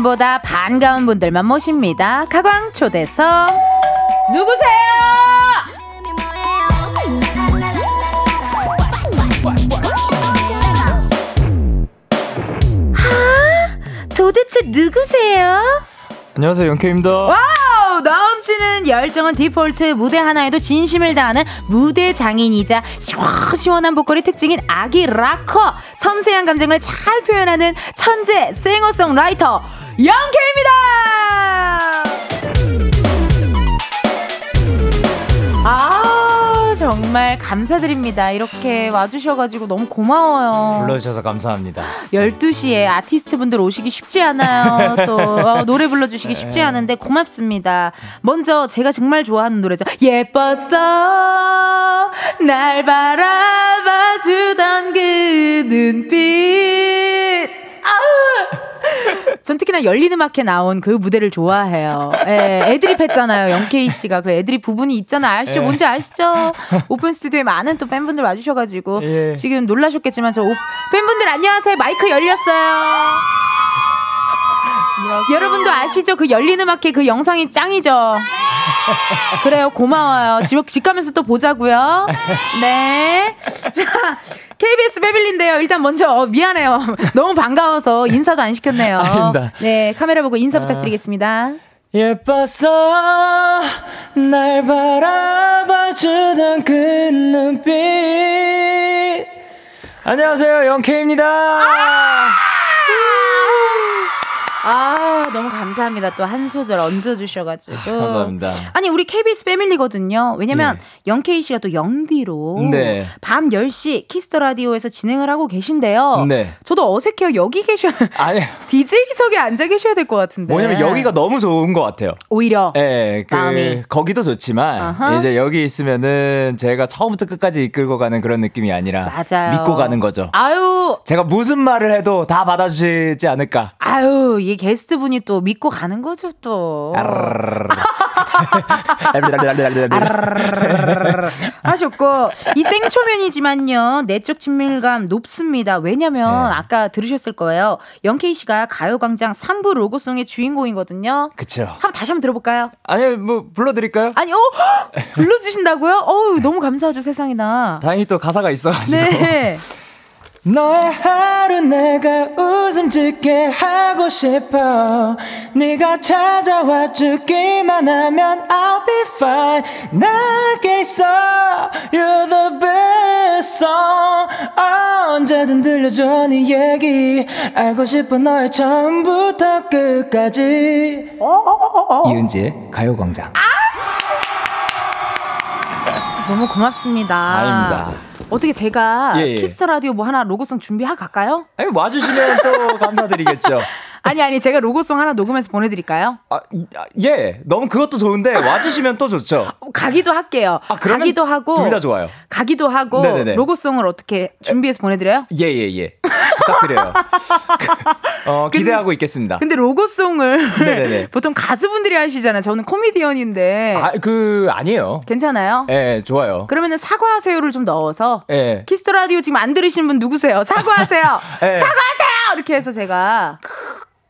[SPEAKER 1] 기사님보다 반가운 분들만 모십니다 가광 초대석 누구세요? 도대체 누구세요?
[SPEAKER 6] 안녕하세요 Young K입니다.
[SPEAKER 1] 와우 넘치는 열정은 디폴트 무대 하나에도 진심을 다하는 무대 장인이자 시원시원한 보컬이 특징인 아기 락커 섬세한 감정을 잘 표현하는 천재 싱어송라이터 영케입니다 아 정말 감사드립니다 이렇게 와주셔가지고 너무 고마워요
[SPEAKER 6] 불러주셔서 감사합니다.
[SPEAKER 1] 12시에 아티스트 분들 오시기 쉽지 않아요. 또 어, 노래 불러주시기 쉽지 않은데 고맙습니다. 먼저 제가 정말 좋아하는 노래죠. 예뻤어 날 바라봐주던 그 눈빛. 아! 전 특히나 열린 음악회 나온 그 무대를 좋아해요. 예, 애드립 했잖아요. 영케이 씨가 그 애드립 부분이 있잖아요. 아시죠?
[SPEAKER 6] 예.
[SPEAKER 1] 뭔지 아시죠? 오픈 스튜디오에 많은 또 팬분들 와주셔가지고
[SPEAKER 6] 예.
[SPEAKER 1] 지금 놀라셨겠지만 저 오- 팬분들 안녕하세요. 마이크 열렸어요. 여러분도 아시죠? 그 열린 음악회 그 영상이 짱이죠. 그래요. 고마워요. 집, 집 가면서 또 보자고요. 네. 자, KBS 패밀리인데요. 일단 먼저 어, 미안해요. 너무 반가워서 인사도 안 시켰네요.
[SPEAKER 6] 아닙니다.
[SPEAKER 1] 네, 카메라 보고 인사 부탁드리겠습니다.
[SPEAKER 6] 예뻤어 날 바라봐주던 그 눈빛. 안녕하세요 영케입니다.
[SPEAKER 1] 아, 너무 감사합니다. 또 한 소절 얹어주셔가지고.
[SPEAKER 6] 감사합니다.
[SPEAKER 1] 아니, 우리 KBS 패밀리거든요. 왜냐면,
[SPEAKER 6] 예.
[SPEAKER 1] Young K 씨가 또 영디로.
[SPEAKER 6] 네.
[SPEAKER 1] 밤 10시 키스 더 라디오에서 진행을 하고 계신데요.
[SPEAKER 6] 네.
[SPEAKER 1] 저도 어색해요. 여기 계셔.
[SPEAKER 6] 아니
[SPEAKER 1] DJ석에 앉아 계셔야 될 것 같은데.
[SPEAKER 6] 뭐냐면 여기가 너무 좋은 것 같아요.
[SPEAKER 1] 오히려.
[SPEAKER 6] 예, 그
[SPEAKER 1] 마음이.
[SPEAKER 6] 거기도 좋지만
[SPEAKER 1] 아하.
[SPEAKER 6] 이제 여기 있으면은 제가 처음부터 끝까지 이끌고 가는 그런 느낌이 아니라
[SPEAKER 1] 맞아요.
[SPEAKER 6] 믿고 가는 거죠.
[SPEAKER 1] 아유,
[SPEAKER 6] 제가 무슨 말을 해도 다 받아주시지 않을까.
[SPEAKER 1] 아유, 이 게스트 분이 또 믿고 가는 거죠, 또. 하셨고 이 생초면이지만요 내적 친밀감 높습니다 왜냐면
[SPEAKER 6] 네.
[SPEAKER 1] 아까 들으셨을 거예요 영케이 씨가 가요광장 3부 로고송의 주인공이거든요
[SPEAKER 6] 그쵸.
[SPEAKER 1] 한번 다시 한번 들어볼까요?
[SPEAKER 6] 아니 뭐 불러드릴까요?
[SPEAKER 1] 아니 어 불러주신다고요? 어우 너무 감사하죠 세상에나
[SPEAKER 6] 다행히 또 가사가 있어가지고.
[SPEAKER 1] 네
[SPEAKER 6] 너의 하루 내가 웃음 짓게 하고 싶어. 네가 찾아와 주기만 하면 I'll be fine. 내게 있어. You're the best song. 언제든 들려줘 네 얘기. 알고 싶어 너의 처음부터 끝까지. 이은지의 가요광장.
[SPEAKER 1] 너무 고맙습니다.
[SPEAKER 6] 아닙니다.
[SPEAKER 1] 어떻게 제가
[SPEAKER 6] 예, 예.
[SPEAKER 1] 키스 더 라디오 뭐 하나 로고송 준비하고 갈까요?
[SPEAKER 6] 아니, 와주시면 또 감사드리겠죠
[SPEAKER 1] 아니 아니 제가 로고송 하나 녹음해서 보내드릴까요?
[SPEAKER 6] 아, 예 너무 그것도 좋은데 와주시면 또 좋죠
[SPEAKER 1] 어, 가기도 할게요.
[SPEAKER 6] 아,
[SPEAKER 1] 가기도 하고
[SPEAKER 6] 둘 다 좋아요.
[SPEAKER 1] 가기도 하고
[SPEAKER 6] 네네네.
[SPEAKER 1] 로고송을 어떻게 준비해서 보내드려요?
[SPEAKER 6] 예, 예, 예. 부탁드려요. 어, 기대하고 있겠습니다.
[SPEAKER 1] 근데 로고송을. 보통 가수분들이 하시잖아요. 저는 코미디언인데
[SPEAKER 6] 아, 그, 아니에요.
[SPEAKER 1] 괜찮아요?
[SPEAKER 6] 예, 좋아요.
[SPEAKER 1] 그러면은 사과하세요를 좀 넣어서
[SPEAKER 6] 예.
[SPEAKER 1] 키스 더 라디오 지금 안 들으신 분 누구세요? 사과하세요.
[SPEAKER 6] 예.
[SPEAKER 1] 사과하세요. 이렇게 해서 제가
[SPEAKER 6] 그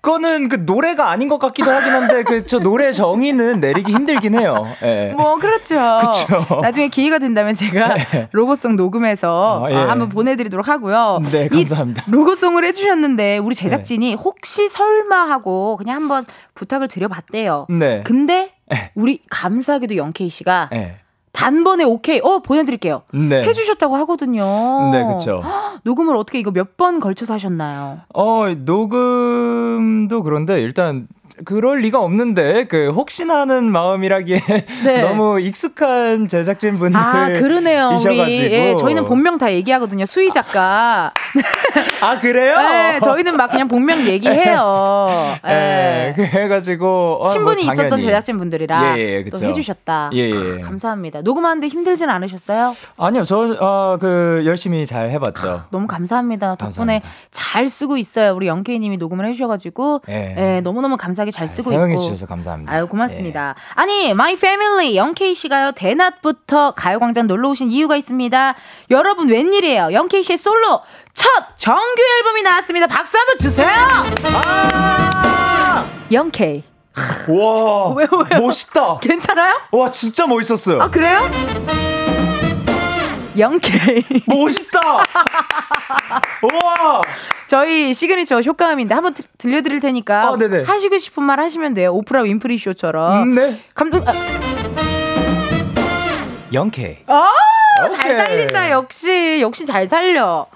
[SPEAKER 6] 거는 그 노래가 아닌 것 같기도 하긴 한데 그 저 노래 정의는 내리기 힘들긴 해요. 예.
[SPEAKER 1] 뭐 그렇죠.
[SPEAKER 6] 그쵸.
[SPEAKER 1] 나중에 기회가 된다면 제가 로고송 녹음해서
[SPEAKER 6] 아, 예.
[SPEAKER 1] 어, 한번 보내드리도록 하고요.
[SPEAKER 6] 네,
[SPEAKER 1] 이
[SPEAKER 6] 감사합니다.
[SPEAKER 1] 로고송을 해주셨는데 우리 제작진이 혹시 설마 하고 그냥 한번 부탁을 드려봤대요.
[SPEAKER 6] 네.
[SPEAKER 1] 근데
[SPEAKER 6] 네.
[SPEAKER 1] 우리 감사하게도 영케이 씨가
[SPEAKER 6] 예.
[SPEAKER 1] 단번에 오케이, 어 보내드릴게요.
[SPEAKER 6] 네.
[SPEAKER 1] 해주셨다고 하거든요.
[SPEAKER 6] 네, 그렇죠.
[SPEAKER 1] 녹음을 어떻게 이거 몇 번 걸쳐서 하셨나요?
[SPEAKER 6] 어, 녹음도 그런데 일단 그럴 리가 없는데 그 혹시나 하는 마음이라기에
[SPEAKER 1] 네.
[SPEAKER 6] 너무 익숙한 제작진 분들
[SPEAKER 1] 아 그러네요.
[SPEAKER 6] 이셔가지고.
[SPEAKER 1] 우리 예, 저희는 본명 다 얘기하거든요. 수희 작가.
[SPEAKER 6] 아 그래요?
[SPEAKER 1] 네, 저희는 막 그냥 본명 얘기해요.
[SPEAKER 6] 예,
[SPEAKER 1] 예.
[SPEAKER 6] 그래가지고 어,
[SPEAKER 1] 친분이
[SPEAKER 6] 뭐
[SPEAKER 1] 있었던. 제작진 분들이라
[SPEAKER 6] 예, 예,
[SPEAKER 1] 또. 해주셨다.
[SPEAKER 6] 예, 예.
[SPEAKER 1] 아, 감사합니다. 녹음하는데 힘들진 않으셨어요?
[SPEAKER 6] 아니요, 저그 열심히 잘 해봤죠.
[SPEAKER 1] 너무 감사합니다. 덕분에
[SPEAKER 6] 감사합니다.
[SPEAKER 1] 잘 쓰고 있어요. 우리 영케이님이 녹음을 해주셔가지고
[SPEAKER 6] 예.
[SPEAKER 1] 예, 너무 너무 감사하게 잘 쓰고
[SPEAKER 6] 사용해
[SPEAKER 1] 있고.
[SPEAKER 6] 주셔서 감사합니다.
[SPEAKER 1] 아유 고맙습니다. 아니 my family 영케이 씨가요 대낮부터 가요광장 놀러 오신 이유가 있습니다. 여러분 웬일이에요? 영케이 씨의 솔로 첫 정규 앨범이 나왔습니다. 박수 한번 주세요.
[SPEAKER 6] 아!
[SPEAKER 1] 영케이
[SPEAKER 6] 와,
[SPEAKER 1] 왜요, 왜요?
[SPEAKER 6] 멋있다.
[SPEAKER 1] 괜찮아요?
[SPEAKER 6] 와, 진짜 멋있었어요.
[SPEAKER 1] 아 그래요? 영케이
[SPEAKER 6] 멋있다. 와,
[SPEAKER 1] 저희 시그니처 효과음인데 한번 들- 들려드릴 테니까
[SPEAKER 6] 아, 네네.
[SPEAKER 1] 하시고 싶은 말 하시면 돼요. 오프라 윈프리 쇼처럼
[SPEAKER 6] 음, 네.
[SPEAKER 1] 감독 아,
[SPEAKER 6] 영케이.
[SPEAKER 1] 아, 잘. 살린다 역시 역시 잘 살려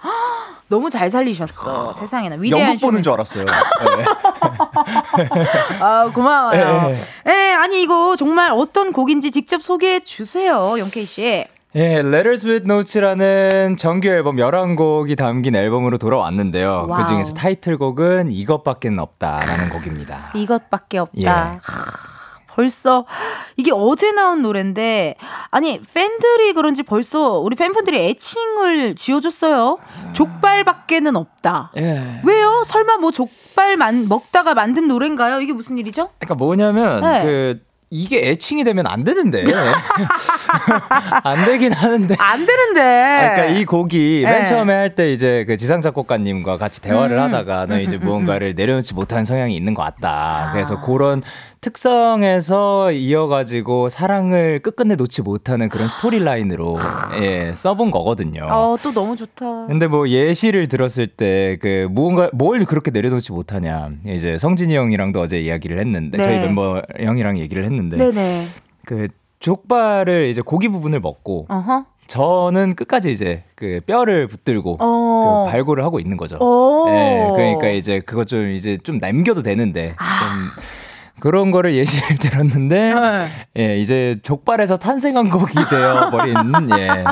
[SPEAKER 1] 너무 잘 살리셨어 세상에나 위대한
[SPEAKER 6] 연극 보는. 줄 알았어요. 네.
[SPEAKER 1] 아 고마워요
[SPEAKER 6] 예.
[SPEAKER 1] 예 아니 이거 정말 어떤 곡인지 직접 소개해 주세요 영케이 씨
[SPEAKER 6] 예, Letters with Notes라는 정규 앨범 11곡이 담긴 앨범으로 돌아왔는데요.
[SPEAKER 1] Wow.
[SPEAKER 6] 그 중에서 타이틀곡은 이것밖에 없다라는 곡입니다.
[SPEAKER 1] 이것밖에 없다
[SPEAKER 6] 예.
[SPEAKER 1] 하, 벌써 이게 어제 나온 노래인데 아니 팬들이 그런지 벌써 우리 팬분들이 애칭을 지어줬어요 족발밖에는 없다
[SPEAKER 6] 예.
[SPEAKER 1] 왜요 설마 뭐 족발 만, 먹다가 만든 노래인가요 이게 무슨 일이죠
[SPEAKER 6] 그러니까 뭐냐면
[SPEAKER 1] 네.
[SPEAKER 6] 그 이게 애칭이 되면 안 되는데 안 되긴 하는데
[SPEAKER 1] 안 되는데.
[SPEAKER 6] 그러니까 이 곡이
[SPEAKER 1] 네.
[SPEAKER 6] 맨 처음에 할 때 이제 그 지상 작곡가님과 같이 대화를
[SPEAKER 1] 음.
[SPEAKER 6] 하다가 너 이제 무언가를 내려놓지 못한 성향이 있는 것 같다.
[SPEAKER 1] 아.
[SPEAKER 6] 그래서 그런 특성에서 이어가지고 사랑을 끝끝내 놓지 못하는 그런 스토리라인으로 예 써본 거거든요.
[SPEAKER 1] 어, 또 너무 좋다.
[SPEAKER 6] 근데 뭐 예시를 들었을 때그 무언가 뭘 그렇게 내려놓지 못하냐 이제 성진이 형이랑도 어제 이야기를 했는데
[SPEAKER 1] 네.
[SPEAKER 6] 저희 멤버 형이랑 얘기를 했는데
[SPEAKER 1] 네네.
[SPEAKER 6] 그 족발을 이제 고기 부분을 먹고
[SPEAKER 1] 어허.
[SPEAKER 6] 저는 끝까지 이제 그 뼈를 붙들고
[SPEAKER 1] 어.
[SPEAKER 6] 그 발골을 하고 있는 거죠.
[SPEAKER 1] 오.
[SPEAKER 6] 예, 그러니까 이제 그거 좀 이제 좀 남겨도 되는데
[SPEAKER 1] 아.
[SPEAKER 6] 좀 그런 거를 예시를 들었는데
[SPEAKER 1] 네.
[SPEAKER 6] 예, 이제 족발에서 탄생한 곡이 되어 버린 예.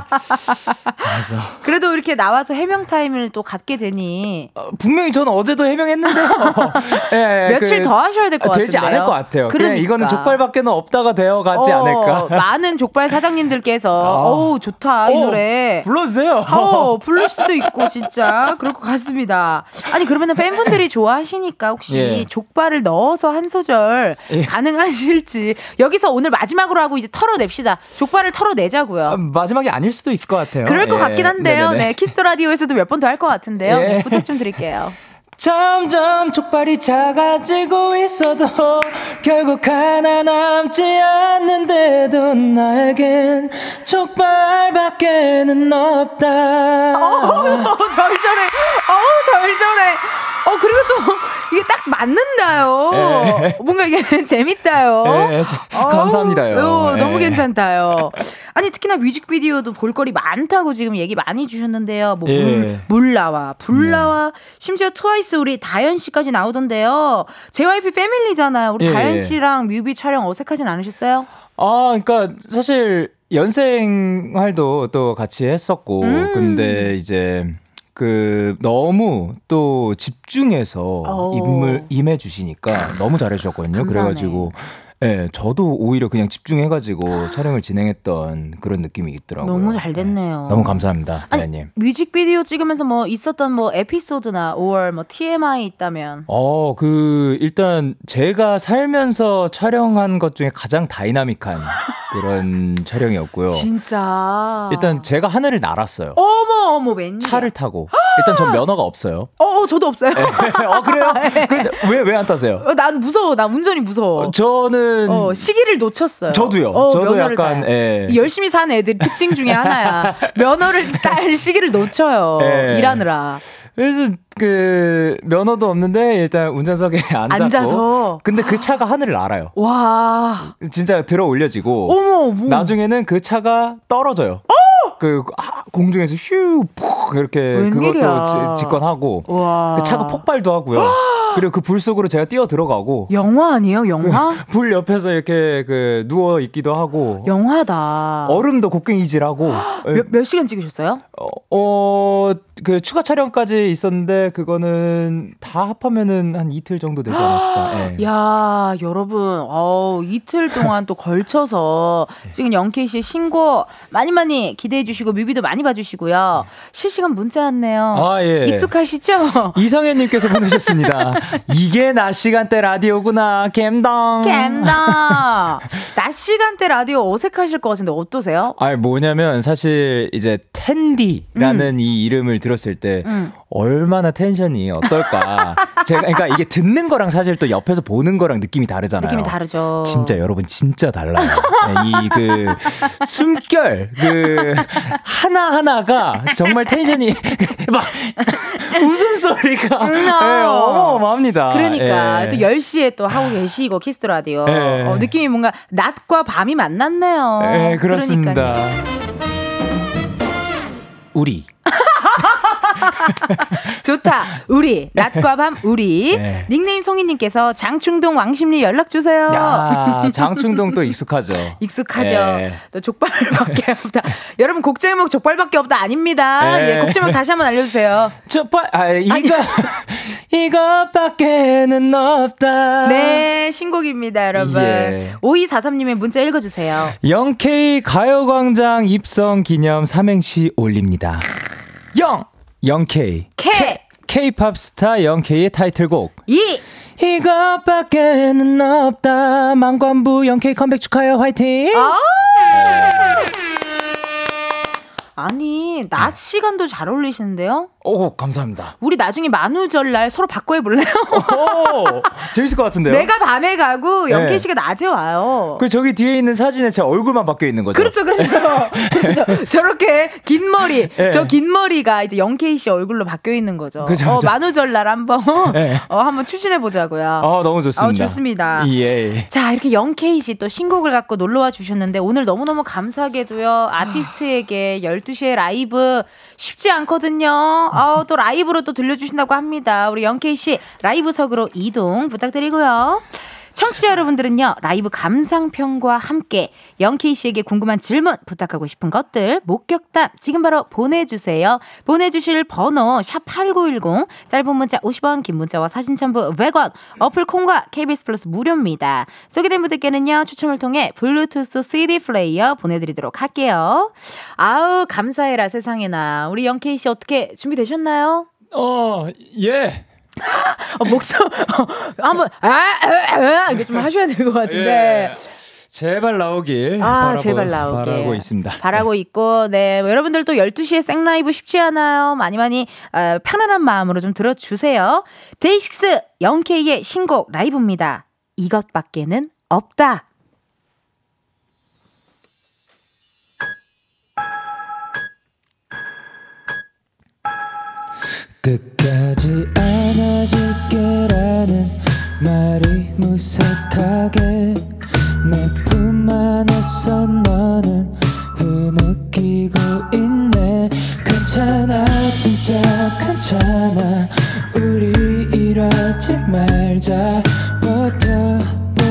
[SPEAKER 6] 그래서
[SPEAKER 1] 그래도 이렇게 나와서 해명 타임을 또 갖게 되니
[SPEAKER 6] 어, 분명히 저는 어제도 해명했는데요. 예,
[SPEAKER 1] 며칠
[SPEAKER 6] 그-
[SPEAKER 1] 더 하셔야 될것
[SPEAKER 6] 아,
[SPEAKER 1] 같은데요.
[SPEAKER 6] 되지 않을 것 같아요.
[SPEAKER 1] 그러니까.
[SPEAKER 6] 이거는 족발밖에는 없다가 되어 가지
[SPEAKER 1] 어,
[SPEAKER 6] 않을까.
[SPEAKER 1] 많은 족발 사장님들께서
[SPEAKER 6] 아.
[SPEAKER 1] 어우 좋다 이
[SPEAKER 6] 어,
[SPEAKER 1] 노래.
[SPEAKER 6] 불러주세요.
[SPEAKER 1] 어, 부를 수도 있고 진짜 그럴 것 같습니다. 아니 그러면은 팬분들이 좋아하시니까 혹시
[SPEAKER 6] 예.
[SPEAKER 1] 족발을 넣어서 한 소절
[SPEAKER 6] 예.
[SPEAKER 1] 가능하실지 여기서 오늘 마지막으로 하고 이제 털어냅시다. 족발을 털어내자고요.
[SPEAKER 6] 아, 마지막이 아닐 수도 있을 것 같아요.
[SPEAKER 1] 그럴 것
[SPEAKER 6] 예,
[SPEAKER 1] 같긴 한데요.
[SPEAKER 6] 네네네.
[SPEAKER 1] 네, 키스 라디오에서도 몇 번 더 할 것 같은데요.
[SPEAKER 6] 예.
[SPEAKER 1] 네, 부탁 좀 드릴게요.
[SPEAKER 6] 점점 족발이 작아지고 있어도 결국 하나 남지 않는데도 나에겐 족발밖에는 없다.
[SPEAKER 1] 어, 절절해. 어우, 절절해. 어, 그리고 또 이게 딱 맞는다요.
[SPEAKER 6] 예.
[SPEAKER 1] 뭔가 이게 재밌다요.
[SPEAKER 6] 예, 저- 감사합니다요.
[SPEAKER 1] 어, 너무
[SPEAKER 6] 예.
[SPEAKER 1] 괜찮다요. 아니, 특히나 뮤직비디오도 볼거리 많다고 지금 얘기 많이 주셨는데요. 뭐, 물,
[SPEAKER 6] 예.
[SPEAKER 1] 물 나와, 불 나와, 심지어 트와이스 우리 다현 씨까지 나오던데요. JYP 패밀리잖아요. 우리
[SPEAKER 6] 예,
[SPEAKER 1] 다현
[SPEAKER 6] 예.
[SPEAKER 1] 씨랑 뮤비 촬영 어색하진 않으셨어요?
[SPEAKER 6] 아, 그러니까 사실 연생활도 또 같이 했었고,
[SPEAKER 1] 음.
[SPEAKER 6] 근데 이제 그 너무 또 집중해서
[SPEAKER 1] 어.
[SPEAKER 6] 임을 임해 주시니까 너무 잘해 주셨거든요.
[SPEAKER 1] 감사하네.
[SPEAKER 6] 그래 가지고 네, 저도 오히려 그냥 집중해가지고 촬영을 진행했던 그런 느낌이 있더라고요.
[SPEAKER 1] 너무 잘 됐네요.
[SPEAKER 6] 네, 너무 감사합니다, 대님.
[SPEAKER 1] 뮤직비디오 찍으면서 뭐 있었던 뭐 에피소드나 5월 뭐 TMI 있다면
[SPEAKER 6] 어, 그, 일단 제가 살면서 촬영한 것 중에 가장 다이나믹한 그런 촬영이었고요.
[SPEAKER 1] 진짜
[SPEAKER 6] 일단 제가 하늘을 날았어요.
[SPEAKER 1] 어머 어머 웬일
[SPEAKER 6] 차를 타고. 일단 전 면허가 없어요.
[SPEAKER 1] 어, 어 저도 없어요.
[SPEAKER 6] 어, 그래요? 왜왜 안 타세요?
[SPEAKER 1] 어, 난 무서워. 나 운전이 무서워.
[SPEAKER 6] 어, 저는
[SPEAKER 1] 어, 시기를 놓쳤어요.
[SPEAKER 6] 저도요.
[SPEAKER 1] 어,
[SPEAKER 6] 저도 약간. 예.
[SPEAKER 1] 이 열심히 사는 애들 특징 중에 하나야. 면허를 딸 시기를 놓쳐요.
[SPEAKER 6] 예.
[SPEAKER 1] 일하느라.
[SPEAKER 6] 그래서 그 면허도 없는데 일단 운전석에 앉았고
[SPEAKER 1] 앉아서.
[SPEAKER 6] 근데 그 차가 하늘을 날아요.
[SPEAKER 1] 와.
[SPEAKER 6] 진짜 들어 올려지고
[SPEAKER 1] 어머, 뭐.
[SPEAKER 6] 나중에는 그 차가 떨어져요. 그 아, 공중에서 휴푹 이렇게
[SPEAKER 1] 웬일이야.
[SPEAKER 6] 그것도 지- 직관하고
[SPEAKER 1] 와.
[SPEAKER 6] 그 차가 폭발도 하고요. 그리고 그 불 속으로 제가 뛰어 들어가고
[SPEAKER 1] 영화 아니에요? 영화?
[SPEAKER 6] 불 옆에서 이렇게 그 누워 있기도 하고
[SPEAKER 1] 영화다.
[SPEAKER 6] 얼음도 곡괭이질하고
[SPEAKER 1] 몇, 몇 시간 찍으셨어요?
[SPEAKER 6] 어, 어, 그 추가 촬영까지 있었는데 그거는 다 합하면은 한 이틀 정도 되지 않았을까. 예.
[SPEAKER 1] 야, 여러분, 어 이틀 동안 또 걸쳐서 찍은 영케이 씨의 신곡 많이 많이 기대해 주시고 뮤비도 많이 봐주시고요. 실시간 문자 왔네요.
[SPEAKER 6] 아, 예.
[SPEAKER 1] 익숙하시죠?
[SPEAKER 6] 이성현님께서 보내셨습니다. 이게 낮 시간대 라디오구나, 갬당.
[SPEAKER 1] 캔다. 낮 시간대 라디오 어색하실 것 같은데 어떠세요?
[SPEAKER 6] 아니, 뭐냐면, 사실, 이제, 텐디라는 이 이름을 들었을 때,
[SPEAKER 1] 음.
[SPEAKER 6] 얼마나 텐션이 어떨까. 제가, 그러니까 이게 듣는 거랑 사실 또 옆에서 보는 거랑 느낌이 다르잖아요.
[SPEAKER 1] 느낌이 다르죠.
[SPEAKER 6] 진짜 여러분 진짜 달라요. 네, 이그 숨결 그 하나 하나가 정말 텐션이 막 웃음소리가
[SPEAKER 1] 음,
[SPEAKER 6] 네, 어마어마합니다.
[SPEAKER 1] 그러니까
[SPEAKER 6] 예.
[SPEAKER 1] 또 10시에 또 하고 계시고 키스 라디오.
[SPEAKER 6] 예.
[SPEAKER 1] 어, 느낌이 뭔가 낮과 밤이 만났네요.
[SPEAKER 6] 네, 그렇습니다.
[SPEAKER 1] 그러니까요.
[SPEAKER 6] 우리
[SPEAKER 1] 좋다. 우리 낮과 밤 우리
[SPEAKER 6] 네.
[SPEAKER 1] 닉네임 송이님께서 장충동 왕십리 연락 주세요.
[SPEAKER 6] 야 장충동 또 익숙하죠.
[SPEAKER 1] 익숙하죠.
[SPEAKER 6] 예.
[SPEAKER 1] 또 족발밖에 없다. 여러분 곡 제목 족발밖에 없다 아닙니다.
[SPEAKER 6] 예.
[SPEAKER 1] 예, 곡 제목 다시 한번 알려주세요.
[SPEAKER 6] 저빨 아 이거 이것밖에는 없다.
[SPEAKER 1] 네 신곡입니다, 여러분.
[SPEAKER 6] 예.
[SPEAKER 1] 5243님의 문자 읽어주세요.
[SPEAKER 6] 영케이 가요광장 입성 기념 삼행시 올립니다. 영 영케이.
[SPEAKER 1] K
[SPEAKER 6] K-팝 스타 영케이의 타이틀곡.
[SPEAKER 1] 이.
[SPEAKER 6] 이것밖에는 없다. 망관부 영케이 컴백 축하해요. 화이팅!
[SPEAKER 1] 아! 아니 낮 시간도 잘 어울리시는데요?
[SPEAKER 6] 오 감사합니다
[SPEAKER 1] 우리 나중에 만우절날 서로 바꿔 해볼래요?
[SPEAKER 6] 오 재밌을 것 같은데요
[SPEAKER 1] 내가 밤에 가고 영케이
[SPEAKER 6] 네.
[SPEAKER 1] 씨가 낮에 와요.
[SPEAKER 6] 그 저기 뒤에 있는 사진에 제 얼굴만 바뀌어 있는 거죠
[SPEAKER 1] 그렇죠, 그렇죠. 그렇죠. 저렇게 긴 머리,
[SPEAKER 6] 네.
[SPEAKER 1] 저긴 머리가 이제 영케이 씨 얼굴로 바뀌어 있는 거죠.
[SPEAKER 6] 그죠,
[SPEAKER 1] 어. 만우절날 한번
[SPEAKER 6] 네.
[SPEAKER 1] 어, 한번 추진해 보자고요.
[SPEAKER 6] 아 너무 좋습니다
[SPEAKER 1] 아, 좋습니다.
[SPEAKER 6] 예
[SPEAKER 1] 자, 이렇게 영케이 씨또 신곡을 갖고 놀러 와 주셨는데 오늘 너무너무 감사하게도요. 아티스트에게 12시에 라이브 쉽지 않거든요. 아, 또 라이브로 또 들려주신다고 합니다. 우리 영케이 씨 라이브석으로 이동 부탁드리고요. 청취자 여러분들은요, 라이브 감상평과 함께 영케이 씨에게 궁금한 질문, 부탁하고 싶은 것들, 목격담 지금 바로 보내주세요. 보내주실 번호, 샵8910, 짧은 문자 50원, 긴 문자와 사진 첨부 100원, 어플 콩과 KBS 플러스 무료입니다. 소개된 분들께는요, 추첨을 통해 블루투스 CD 플레이어 보내드리도록 할게요. 아우, 감사해라 세상에나. 우리 영케이 씨 어떻게 준비되셨나요?
[SPEAKER 6] 어 예
[SPEAKER 1] 어, 목소, 어, 한번, 아, 아, 아, 이게 좀 하셔야 될 것 같은데.
[SPEAKER 6] 예. 제발 나오길
[SPEAKER 1] 아,
[SPEAKER 6] 바라고,
[SPEAKER 1] 제발 나오게.
[SPEAKER 6] 바라고 있습니다
[SPEAKER 1] 바라고 있고, 네. 여러분들 또 12시에 생라이브 쉽지 않아요. 많이 많이, 어, 편안한 마음으로 좀 들어주세요. 데이식스 영케이의 신곡 라이브입니다. 이것밖에는 없다.
[SPEAKER 6] 끝까지 안아줄게라는 말이 무색하게 내품 안에서 너는 흐느끼고 있네. 괜찮아 진짜 괜찮아. 우리 이러지 말자. 버텨보려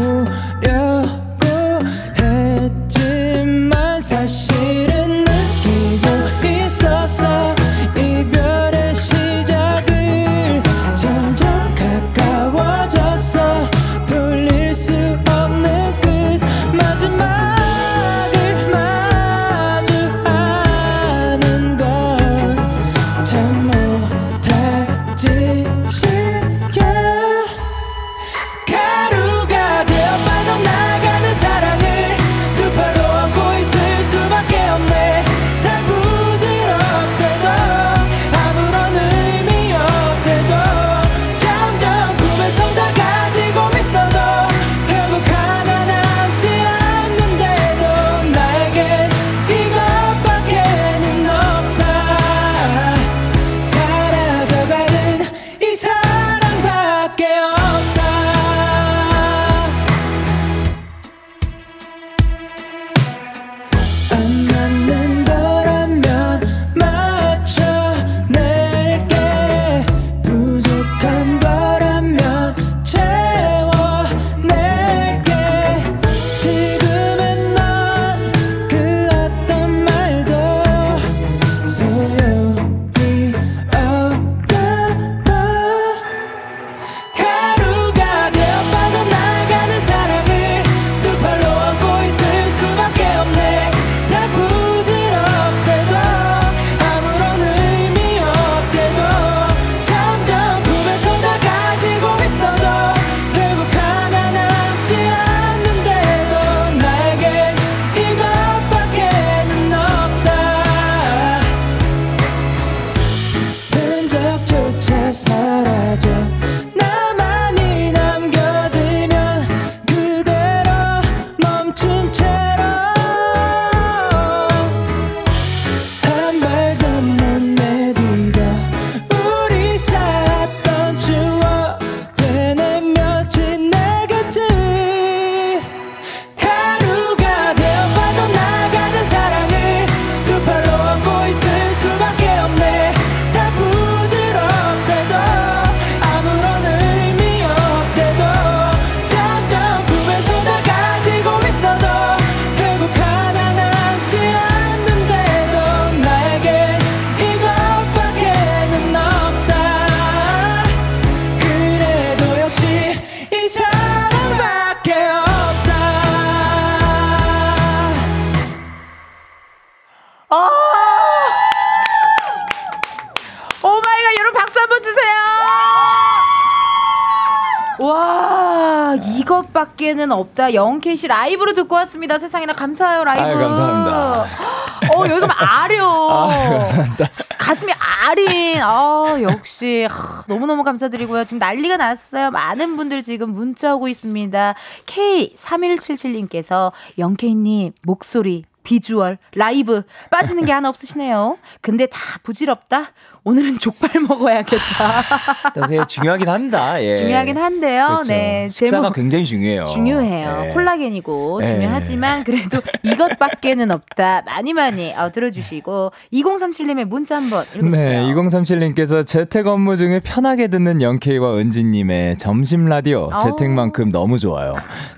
[SPEAKER 1] 씨 라이브로 듣고 왔습니다. 세상에나 감사해요 라이브.
[SPEAKER 6] 아유, 감사합니다.
[SPEAKER 1] 어 여기가 막 아려.
[SPEAKER 6] 아, 감사합니다.
[SPEAKER 1] 가슴이 아린. 아 역시 하, 너무너무 감사드리고요. 지금 난리가 났어요. 많은 분들 지금 문자 오고 있습니다. K3177님께서 영케이님 목소리 비주얼, 라이브 빠지는 게 하나 없으시네요. 근데 다 부질없다. 오늘은 족발 먹어야겠다.
[SPEAKER 6] 또 그게 중요하긴 합니다. 예.
[SPEAKER 1] 중요하긴 한데요.
[SPEAKER 6] 그렇죠.
[SPEAKER 1] 네,
[SPEAKER 6] 식사가
[SPEAKER 1] 제목
[SPEAKER 6] 굉장히 중요해요.
[SPEAKER 1] 중요해요.
[SPEAKER 6] 예.
[SPEAKER 1] 콜라겐이고
[SPEAKER 6] 예.
[SPEAKER 1] 중요하지만 그래도 이것밖에는 없다. 많이 많이 어, 들어주시고 2037님의 문자 한번 읽어주세요.
[SPEAKER 6] 네, 2037님께서 재택 업무 중에 편하게 듣는 영케이와 은지님의 점심 라디오
[SPEAKER 1] 어.
[SPEAKER 6] 재택만큼 너무 좋아요.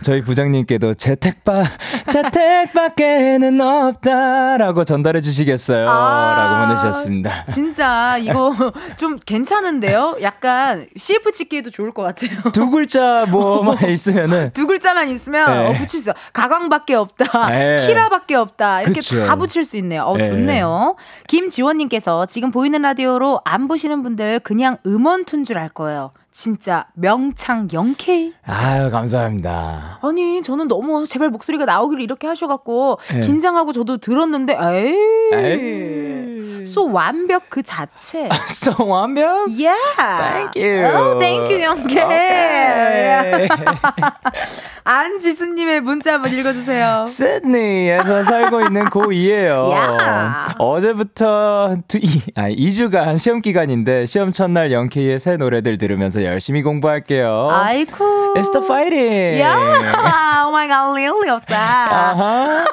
[SPEAKER 6] 저희 부장님께도 재택바 재택밖에는 없다라고 전달해 주시겠어요?
[SPEAKER 1] 아.
[SPEAKER 6] 라고 보내주셨습니다.
[SPEAKER 1] 진짜 이거 좀 괜찮은데요? 약간 CF 찍기에도 좋을 것 같아요.
[SPEAKER 6] 두 글자 뭐만 있으면은
[SPEAKER 1] 두 글자만 있으면
[SPEAKER 6] 네.
[SPEAKER 1] 어, 붙일 수 있어. 가광밖에 없다.
[SPEAKER 6] 네.
[SPEAKER 1] 키라밖에 없다. 이렇게
[SPEAKER 6] 그쵸.
[SPEAKER 1] 다 붙일 수 있네요. 어,
[SPEAKER 6] 네.
[SPEAKER 1] 좋네요. 김지원님께서 지금 보이는 라디오로 안 보시는 분들 그냥 음원 툰 줄 알 거예요. 진짜 명창 영케이.
[SPEAKER 6] 아유 감사합니다.
[SPEAKER 1] 아니 저는 너무 제발 목소리가 나오기를 이렇게 하셔갖고
[SPEAKER 6] 네.
[SPEAKER 1] 긴장하고 저도 들었는데 에이,
[SPEAKER 6] 에이.
[SPEAKER 1] 소 완벽 그 자체.
[SPEAKER 6] So 완벽.
[SPEAKER 1] Yeah.
[SPEAKER 6] Thank you.
[SPEAKER 1] Oh, thank you, 영케이.
[SPEAKER 6] 오케이.
[SPEAKER 1] 안지수님의 문자 한번 읽어주세요.
[SPEAKER 6] 시드니에서 살고 있는 고2예요.
[SPEAKER 1] 야.
[SPEAKER 6] 어제부터 두, 이, 아, 2주간 시험 기간인데 시험 첫날 영케이의 새 노래들 들으면서 열심히 공부할게요.
[SPEAKER 1] 아이쿠.
[SPEAKER 6] It's the fighting.
[SPEAKER 1] 야, Oh my god, really 없다.
[SPEAKER 6] 아하.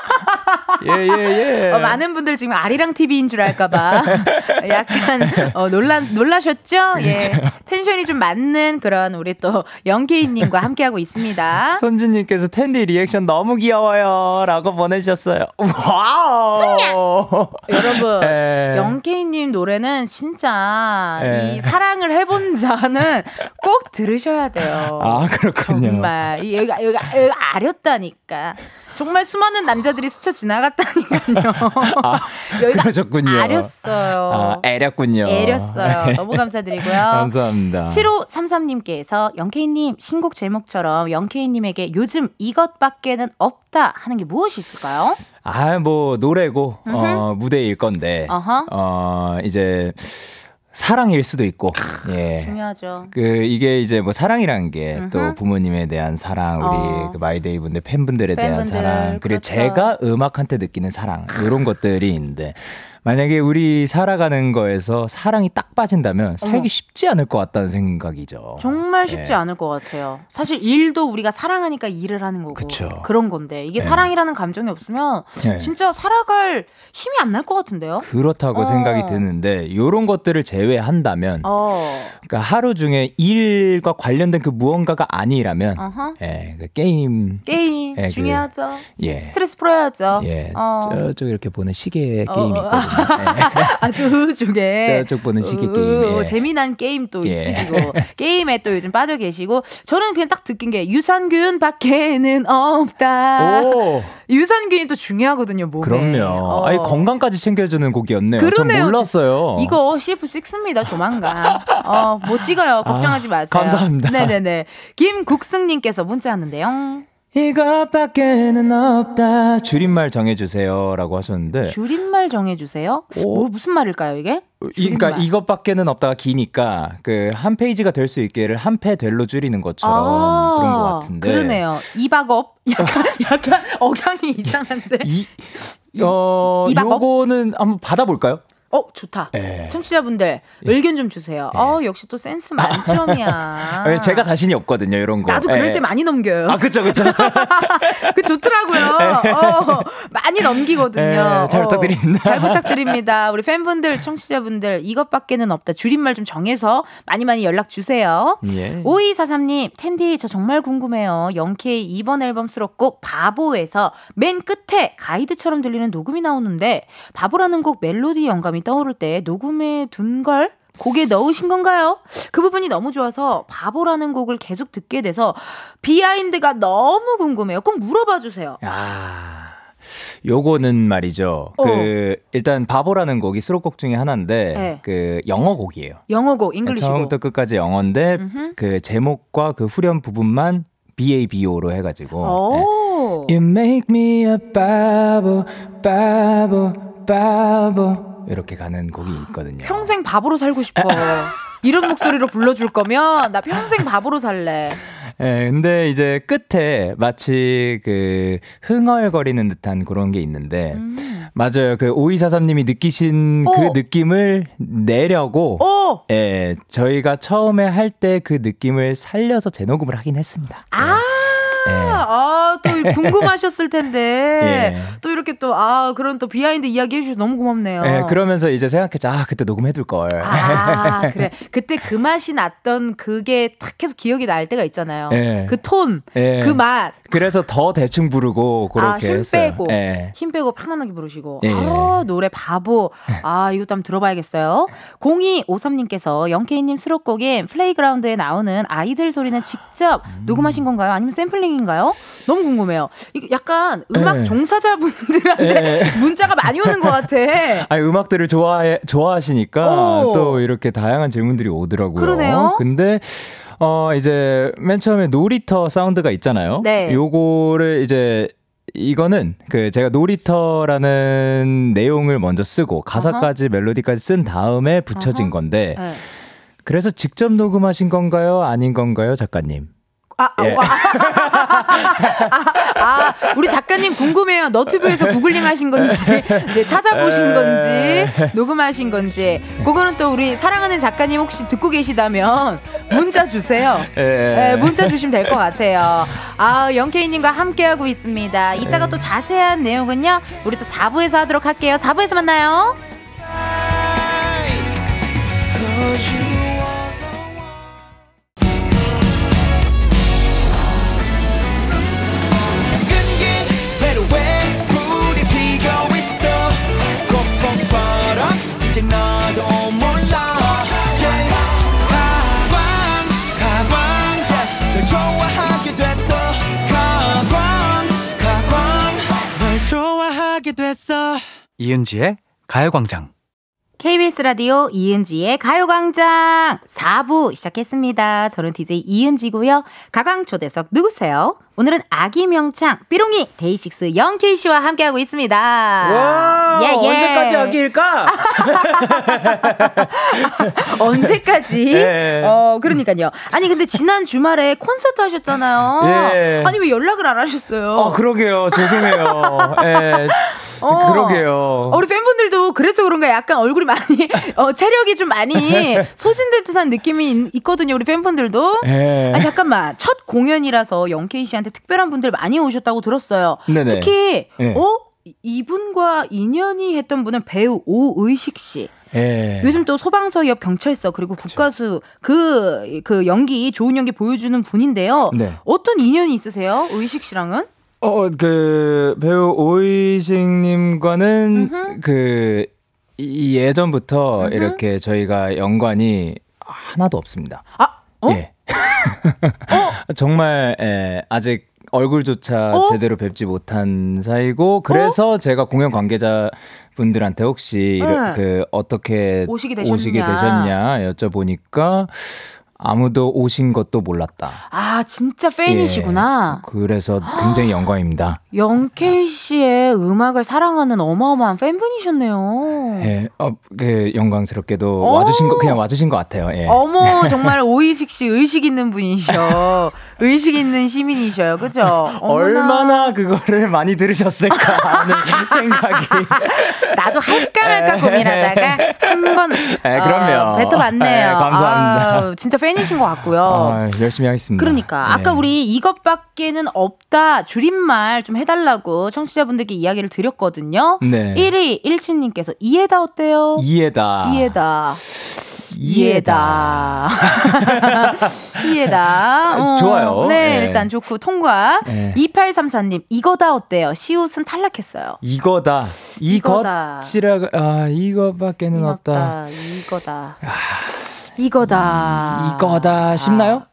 [SPEAKER 6] 예, 예, 예.
[SPEAKER 1] 어, 많은 분들 지금 아리랑 TV인 줄 알까봐 약간 어, 놀라 놀라셨죠? 예, 텐션이 좀 맞는 그런 우리 또 영케이님과 함께하고 있습니다.
[SPEAKER 6] 손주님께서 텐디 리액션 너무 귀여워요라고 보내주셨어요. Wow.
[SPEAKER 1] 여러분,
[SPEAKER 6] 예.
[SPEAKER 1] 영케이님 노래는 진짜
[SPEAKER 6] 예.
[SPEAKER 1] 이 사랑을 해본 자는 꼭 들으셔야 돼요.
[SPEAKER 6] 아 그렇군요.
[SPEAKER 1] 정말 이 여기가 여기가 여기가 아렸다니까. 정말 수많은 남자들이 스쳐 지나갔다니까요. 여기가
[SPEAKER 6] 아, 그러셨군요.
[SPEAKER 1] 아렸어요.
[SPEAKER 6] 아, 애렸군요.
[SPEAKER 1] 애렸어요. 너무 감사드리고요.
[SPEAKER 6] 감사합니다.
[SPEAKER 1] 7533님께서 영케이님 신곡 제목처럼 영케이님에게 요즘 이것밖에는 없다 하는 게 무엇이 있을까요?
[SPEAKER 6] 아, 뭐 노래고 어, 무대일 건데
[SPEAKER 1] 어허.
[SPEAKER 6] 어, 이제 사랑일 수도 있고. 예.
[SPEAKER 1] 중요하죠.
[SPEAKER 6] 그 이게 이제 뭐 사랑이라는 게 또. 부모님에 대한 사랑, 우리
[SPEAKER 1] 어.
[SPEAKER 6] 그 마이데이 분들 팬분들에 대한
[SPEAKER 1] 팬분들,
[SPEAKER 6] 사랑, 그리고
[SPEAKER 1] 그렇죠.
[SPEAKER 6] 제가 음악한테 느끼는 사랑 이런 것들이 있는데 만약에 우리 살아가는 거에서 사랑이 딱 빠진다면 살기. 쉽지 않을 것 같다는 생각이죠.
[SPEAKER 1] 정말 쉽지
[SPEAKER 6] 예.
[SPEAKER 1] 않을 것 같아요. 사실 일도 우리가 사랑하니까 일을 하는 거고
[SPEAKER 6] 그쵸.
[SPEAKER 1] 런 건데 이게
[SPEAKER 6] 네.
[SPEAKER 1] 사랑이라는 감정이 없으면
[SPEAKER 6] 네.
[SPEAKER 1] 진짜 살아갈 힘이 안 날 것 같은데요.
[SPEAKER 6] 그렇다고
[SPEAKER 1] 어.
[SPEAKER 6] 생각이 드는데 이런 것들을 제외한다면
[SPEAKER 1] 어,
[SPEAKER 6] 그러니까 하루 중에 일과 관련된 그 무언가가 아니라면
[SPEAKER 1] 어허.
[SPEAKER 6] 예, 그 게임
[SPEAKER 1] 게임
[SPEAKER 6] 예, 그-
[SPEAKER 1] 중요하죠.
[SPEAKER 6] 예.
[SPEAKER 1] 스트레스 풀어야죠.
[SPEAKER 6] 예,
[SPEAKER 1] 어.
[SPEAKER 6] 저쪽 이렇게 보는 시계
[SPEAKER 1] 어,
[SPEAKER 6] 게임이
[SPEAKER 1] 어.
[SPEAKER 6] 있거든요.
[SPEAKER 1] 아주 쪽에
[SPEAKER 6] 저쪽 보는 시계
[SPEAKER 1] 어,
[SPEAKER 6] 게임. 예.
[SPEAKER 1] 재미난 게임 또
[SPEAKER 6] 예.
[SPEAKER 1] 있으시고 게임에 또 요즘 빠져 계시고 저는 그냥 딱 느낀 게 유산균밖에는 없다.
[SPEAKER 6] 오,
[SPEAKER 1] 유산균이 또 중요하거든요 몸에.
[SPEAKER 6] 그럼요.
[SPEAKER 1] 어.
[SPEAKER 6] 아니 건강까지 챙겨주는 곡이었네요.
[SPEAKER 1] 그러네요.
[SPEAKER 6] 전 몰랐어요.
[SPEAKER 1] 이거 CF 찍습니다 조만간. 어, 못 찍어요. 걱정하지
[SPEAKER 6] 아,
[SPEAKER 1] 마세요.
[SPEAKER 6] 감사합니다.
[SPEAKER 1] 네네네. 김국승님께서 문자 왔는데요.
[SPEAKER 6] 이것밖에는 없다. 줄임말 정해주세요라고 하셨는데.
[SPEAKER 1] 줄임말 정해주세요.
[SPEAKER 6] 오.
[SPEAKER 1] 뭐 무슨 말일까요 이게?
[SPEAKER 6] 이- 그러니까
[SPEAKER 1] 줄임말.
[SPEAKER 6] 이것밖에는 없다가 기니까 그 한 페이지가 될 수 있게를 한 패될로 줄이는 것처럼 그런 것 같은데.
[SPEAKER 1] 아, 그러네요. 이박업 약간 약간 억양이 이상한데.
[SPEAKER 6] 이, 어,
[SPEAKER 1] 이박업?
[SPEAKER 6] 요거는 한번 받아볼까요?
[SPEAKER 1] 어 좋다.
[SPEAKER 6] 예.
[SPEAKER 1] 청취자분들 의견 좀 주세요. 어 역시 또 센스 만점이야.
[SPEAKER 6] 아, 제가 자신이 없거든요, 이런 거.
[SPEAKER 1] 나도 그럴
[SPEAKER 6] 예.
[SPEAKER 1] 때 많이 넘겨요.
[SPEAKER 6] 아, 그쵸, 그쵸.
[SPEAKER 1] 그 좋더라고요. 어, 많이 넘기거든요.
[SPEAKER 6] 예, 잘
[SPEAKER 1] 어,
[SPEAKER 6] 부탁드립니다.
[SPEAKER 1] 잘 부탁드립니다. 우리 팬분들, 청취자분들 이것밖에는 없다. 줄임말 좀 정해서 많이 많이 연락 주세요.
[SPEAKER 6] 예.
[SPEAKER 1] 5243님, 텐디, 저 정말 궁금해요. 영케이 이번 앨범 수록곡 바보에서 맨 끝에 가이드처럼 들리는 녹음이 나오는데, 바보라는 곡 멜로디 영감이 떠오를 때 녹음해 둔 걸? 곡에 넣으신 건가요? 그 부분이 너무 좋아서 바보라는 곡을 계속 듣게 돼서 비하인드가 너무 궁금해요. 꼭 물어봐 주세요.
[SPEAKER 6] 아, 요거는 말이죠.
[SPEAKER 1] 어.
[SPEAKER 6] 그 일단 바보라는 곡이 수록곡 중에 하나인데
[SPEAKER 1] 네.
[SPEAKER 6] 그 영어 곡이에요.
[SPEAKER 1] 영어 곡, English 곡.
[SPEAKER 6] 처음부터 끝까지 영어인데
[SPEAKER 1] 음흠.
[SPEAKER 6] 그 제목과 그 후렴 부분만 BABO로 해가지고. 네.
[SPEAKER 1] 오.
[SPEAKER 6] You make me a 바보, 바보. 이렇게 가는 곡이 있거든요.
[SPEAKER 1] 평생 바보로 살고 싶어. 이런 목소리로 불러줄 거면 나 평생 바보로 살래.
[SPEAKER 6] 예, 근데 이제 끝에 마치 그 흥얼거리는 듯한 그런 게 있는데,
[SPEAKER 1] 음.
[SPEAKER 6] 맞아요. 그 오이사삼님이 느끼신
[SPEAKER 1] 오.
[SPEAKER 6] 그 느낌을 내려고,
[SPEAKER 1] 오.
[SPEAKER 6] 예, 저희가 처음에 할 때 그 느낌을 살려서 재녹음을 하긴 했습니다.
[SPEAKER 1] 아.
[SPEAKER 6] 예.
[SPEAKER 1] 아, 또 궁금하셨을 텐데.
[SPEAKER 6] 예.
[SPEAKER 1] 또 이렇게 또, 아, 그런 또 비하인드 이야기 해주셔서 너무 고맙네요.
[SPEAKER 6] 예, 그러면서 이제 생각했죠. 아, 그때 녹음해둘 걸.
[SPEAKER 1] 아, 그래. 그때 그 맛이 났던 그게 탁 계속 기억이 날 때가 있잖아요.
[SPEAKER 6] 예.
[SPEAKER 1] 그 톤,
[SPEAKER 6] 예.
[SPEAKER 1] 그 맛.
[SPEAKER 6] 그래서 더 대충 부르고 그렇게
[SPEAKER 1] 아, 힘
[SPEAKER 6] 했어요.
[SPEAKER 1] 빼고.
[SPEAKER 6] 예.
[SPEAKER 1] 힘 빼고 편안하게 부르시고.
[SPEAKER 6] 예.
[SPEAKER 1] 아, 노래 바보. 아, 이것도 한번 들어봐야겠어요. 0253님께서 영케이님 수록곡인 Playground에 나오는 아이들 소리는 직접
[SPEAKER 6] 음.
[SPEAKER 1] 녹음하신 건가요? 아니면 샘플링 인가요? 너무 궁금해요. 약간 음악
[SPEAKER 6] 예.
[SPEAKER 1] 종사자분들한테 문자가 많이 오는 것 같아.
[SPEAKER 6] 아니 음악들을 좋아해 좋아하시니까
[SPEAKER 1] 오.
[SPEAKER 6] 또 이렇게 다양한 질문들이 오더라고요.
[SPEAKER 1] 그러네요.
[SPEAKER 6] 근데 어 이제 맨 처음에 놀이터 사운드가 있잖아요.
[SPEAKER 1] 네.
[SPEAKER 6] 요거를 이제 이거는 그 제가 놀이터라는 내용을 먼저 쓰고 가사까지 멜로디까지 쓴 다음에 붙여진
[SPEAKER 1] 어허.
[SPEAKER 6] 건데
[SPEAKER 1] 네.
[SPEAKER 6] 그래서 직접 녹음하신 건가요? 아닌 건가요, 작가님?
[SPEAKER 1] 아, 아,
[SPEAKER 6] 예.
[SPEAKER 1] 와. 아, 아, 우리 작가님 궁금해요. 너튜브에서 구글링 하신 건지, 네, 찾아보신 건지, 녹음하신 건지. 그거는 또 우리 사랑하는 작가님 혹시 듣고 계시다면 문자 주세요.
[SPEAKER 6] 예.
[SPEAKER 1] 네, 문자 주시면 될 것 같아요. 아, 영케이님과 함께하고 있습니다. 이따가 또 자세한 내용은요, 우리 또 4부에서 하도록 할게요. 4부에서 만나요.
[SPEAKER 7] 됐어
[SPEAKER 8] 이은지의 가요광장.
[SPEAKER 1] KBS 라디오 이은지의 가요광장 4부 시작했습니다. 저는 DJ 이은지고요. 가강 초대석 누구세요? 오늘은 아기 명창 삐롱이 데이식스 영케이 씨와 함께하고 있습니다.
[SPEAKER 6] 와,
[SPEAKER 1] 예, 예.
[SPEAKER 6] 언제까지 아기일까?
[SPEAKER 1] 언제까지?
[SPEAKER 6] 예.
[SPEAKER 1] 어, 그러니까요. 아니 근데 지난 주말에 콘서트 하셨잖아요.
[SPEAKER 6] 예.
[SPEAKER 1] 아니 왜 연락을 안 하셨어요?
[SPEAKER 6] 어, 그러게요. 죄송해요. 예.
[SPEAKER 1] 어.
[SPEAKER 6] 그러게요.
[SPEAKER 1] 어, 우리 팬분들도 그래서 그런가 약간 얼굴이 많이 어, 체력이 좀 많이 소진된 듯한 느낌이 있- 있거든요. 우리 팬분들도.
[SPEAKER 6] 예.
[SPEAKER 1] 아 잠깐만 첫 공연이라서 영케이 씨한테 특별한 분들 많이 오셨다고 들었어요.
[SPEAKER 6] 네네.
[SPEAKER 1] 특히
[SPEAKER 6] 예.
[SPEAKER 1] 어 이분과 인연이 했던 분은 배우 오의식 씨.
[SPEAKER 6] 예.
[SPEAKER 1] 요즘 또 소방서 옆 경찰서 그리고 국가수 그그 연기 좋은 연기 보여주는 분인데요.
[SPEAKER 6] 네.
[SPEAKER 1] 어떤 인연이 있으세요? 의식 씨랑은?
[SPEAKER 6] 어, 그, 배우 오이식님과는 그, 이 예전부터 이렇게 저희가 연관이 하나도 없습니다.
[SPEAKER 1] 아, 어?
[SPEAKER 6] 예. 정말, 예, 아직 얼굴조차
[SPEAKER 1] 어?
[SPEAKER 6] 제대로 뵙지 못한 사이고, 그래서 제가 공연 관계자 분들한테 혹시 이러-
[SPEAKER 1] 네.
[SPEAKER 6] 그 어떻게
[SPEAKER 1] 오시게 되셨냐.
[SPEAKER 6] 되셨냐 여쭤보니까 아무도 오신 것도 몰랐다.
[SPEAKER 1] 아 진짜 팬이시구나.
[SPEAKER 6] 예. 그래서 굉장히 영광입니다.
[SPEAKER 1] 영케이 씨의 음악을 사랑하는 어마어마한 팬분이셨네요.
[SPEAKER 6] 예, 어, 그 영광스럽게도
[SPEAKER 1] 오!
[SPEAKER 6] 와주신 거 그냥 와주신 것 같아요. 예.
[SPEAKER 1] 어머 정말 오이식 씨 의식 있는 분이셔. 의식 있는 시민이셔요. 그죠?
[SPEAKER 6] 얼마나 그거를 많이 들으셨을까 하는 생각이.
[SPEAKER 1] 나도 할까 말까 고민하다가 한 번
[SPEAKER 6] 예, 그럼요.
[SPEAKER 1] 어, 뱉어봤네요.
[SPEAKER 6] 예, 감사합니다.
[SPEAKER 1] 아유, 진짜 팬 이신 것 같고요.
[SPEAKER 6] 아, 열심히 하겠습니다.
[SPEAKER 1] 그러니까 아까
[SPEAKER 6] 예.
[SPEAKER 1] 우리 이것밖에는 없다 줄임말 좀 해달라고 청취자분들께 이야기를 드렸거든요.
[SPEAKER 6] 네.
[SPEAKER 1] 1위 17님께서 이해다 어때요?
[SPEAKER 6] 이해다.
[SPEAKER 1] 이해다.
[SPEAKER 6] 이해다.
[SPEAKER 1] 이해다. 어,
[SPEAKER 6] 좋아요.
[SPEAKER 1] 네,
[SPEAKER 6] 예.
[SPEAKER 1] 일단 좋고 통과.
[SPEAKER 6] 예.
[SPEAKER 1] 2834님 이거다 어때요? 시옷은 탈락했어요.
[SPEAKER 6] 이거다.
[SPEAKER 1] 이거다.
[SPEAKER 6] 이것이라 아 이거밖에는 없다.
[SPEAKER 1] 이거다. 이거다.
[SPEAKER 6] 이거다 싶나요?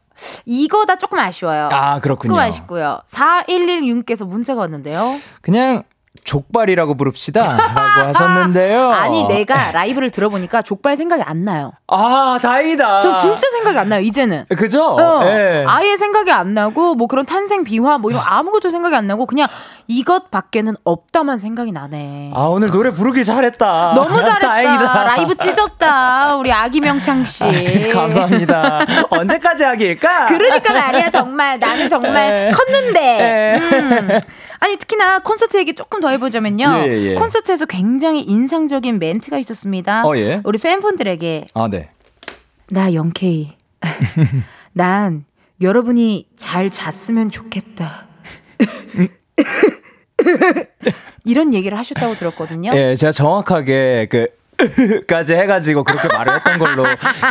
[SPEAKER 1] 이거다 조금 아쉬워요.
[SPEAKER 6] 아 그렇군요.
[SPEAKER 1] 조금 아쉽고요. 4116께서 문자가 왔는데요.
[SPEAKER 6] 그냥 족발이라고 부릅시다. 라고 하셨는데요.
[SPEAKER 1] 아니 내가 라이브를 들어보니까 족발 생각이 안 나요.
[SPEAKER 6] 아, 다행이다.
[SPEAKER 1] 전 진짜 생각이 안 나요 이제는.
[SPEAKER 6] 그죠?
[SPEAKER 1] 어,
[SPEAKER 6] 예.
[SPEAKER 1] 아예 생각이 안 나고 뭐 그런 탄생 비화 뭐 이런 아무것도 생각이 안 나고 그냥 이것 밖에는 없다만 생각이 나네.
[SPEAKER 6] 아, 오늘 노래 부르길 잘했다.
[SPEAKER 1] 너무 잘했다.
[SPEAKER 6] 다행이다.
[SPEAKER 1] 라이브 찢었다. 우리 아기 명창 씨.
[SPEAKER 6] 감사합니다. 언제까지 하기일까?
[SPEAKER 1] 그러니까 말이야 정말 나는 정말
[SPEAKER 6] 에.
[SPEAKER 1] 컸는데.
[SPEAKER 6] 에.
[SPEAKER 1] 음. 아니 특히나 콘서트 얘기 조금 더 해보자면요.
[SPEAKER 6] 예, 예.
[SPEAKER 1] 콘서트에서 굉장히 인상적인 멘트가 있었습니다.
[SPEAKER 6] 어, 예.
[SPEAKER 1] 우리 팬분들에게
[SPEAKER 6] 아, 네.
[SPEAKER 1] 나 영케이. 난 여러분이 잘 잤으면 좋겠다. 이런 얘기를 하셨다고 들었거든요.
[SPEAKER 6] 예, 제가 정확하게 그 까지 해가지고 그렇게 말을 했던 걸로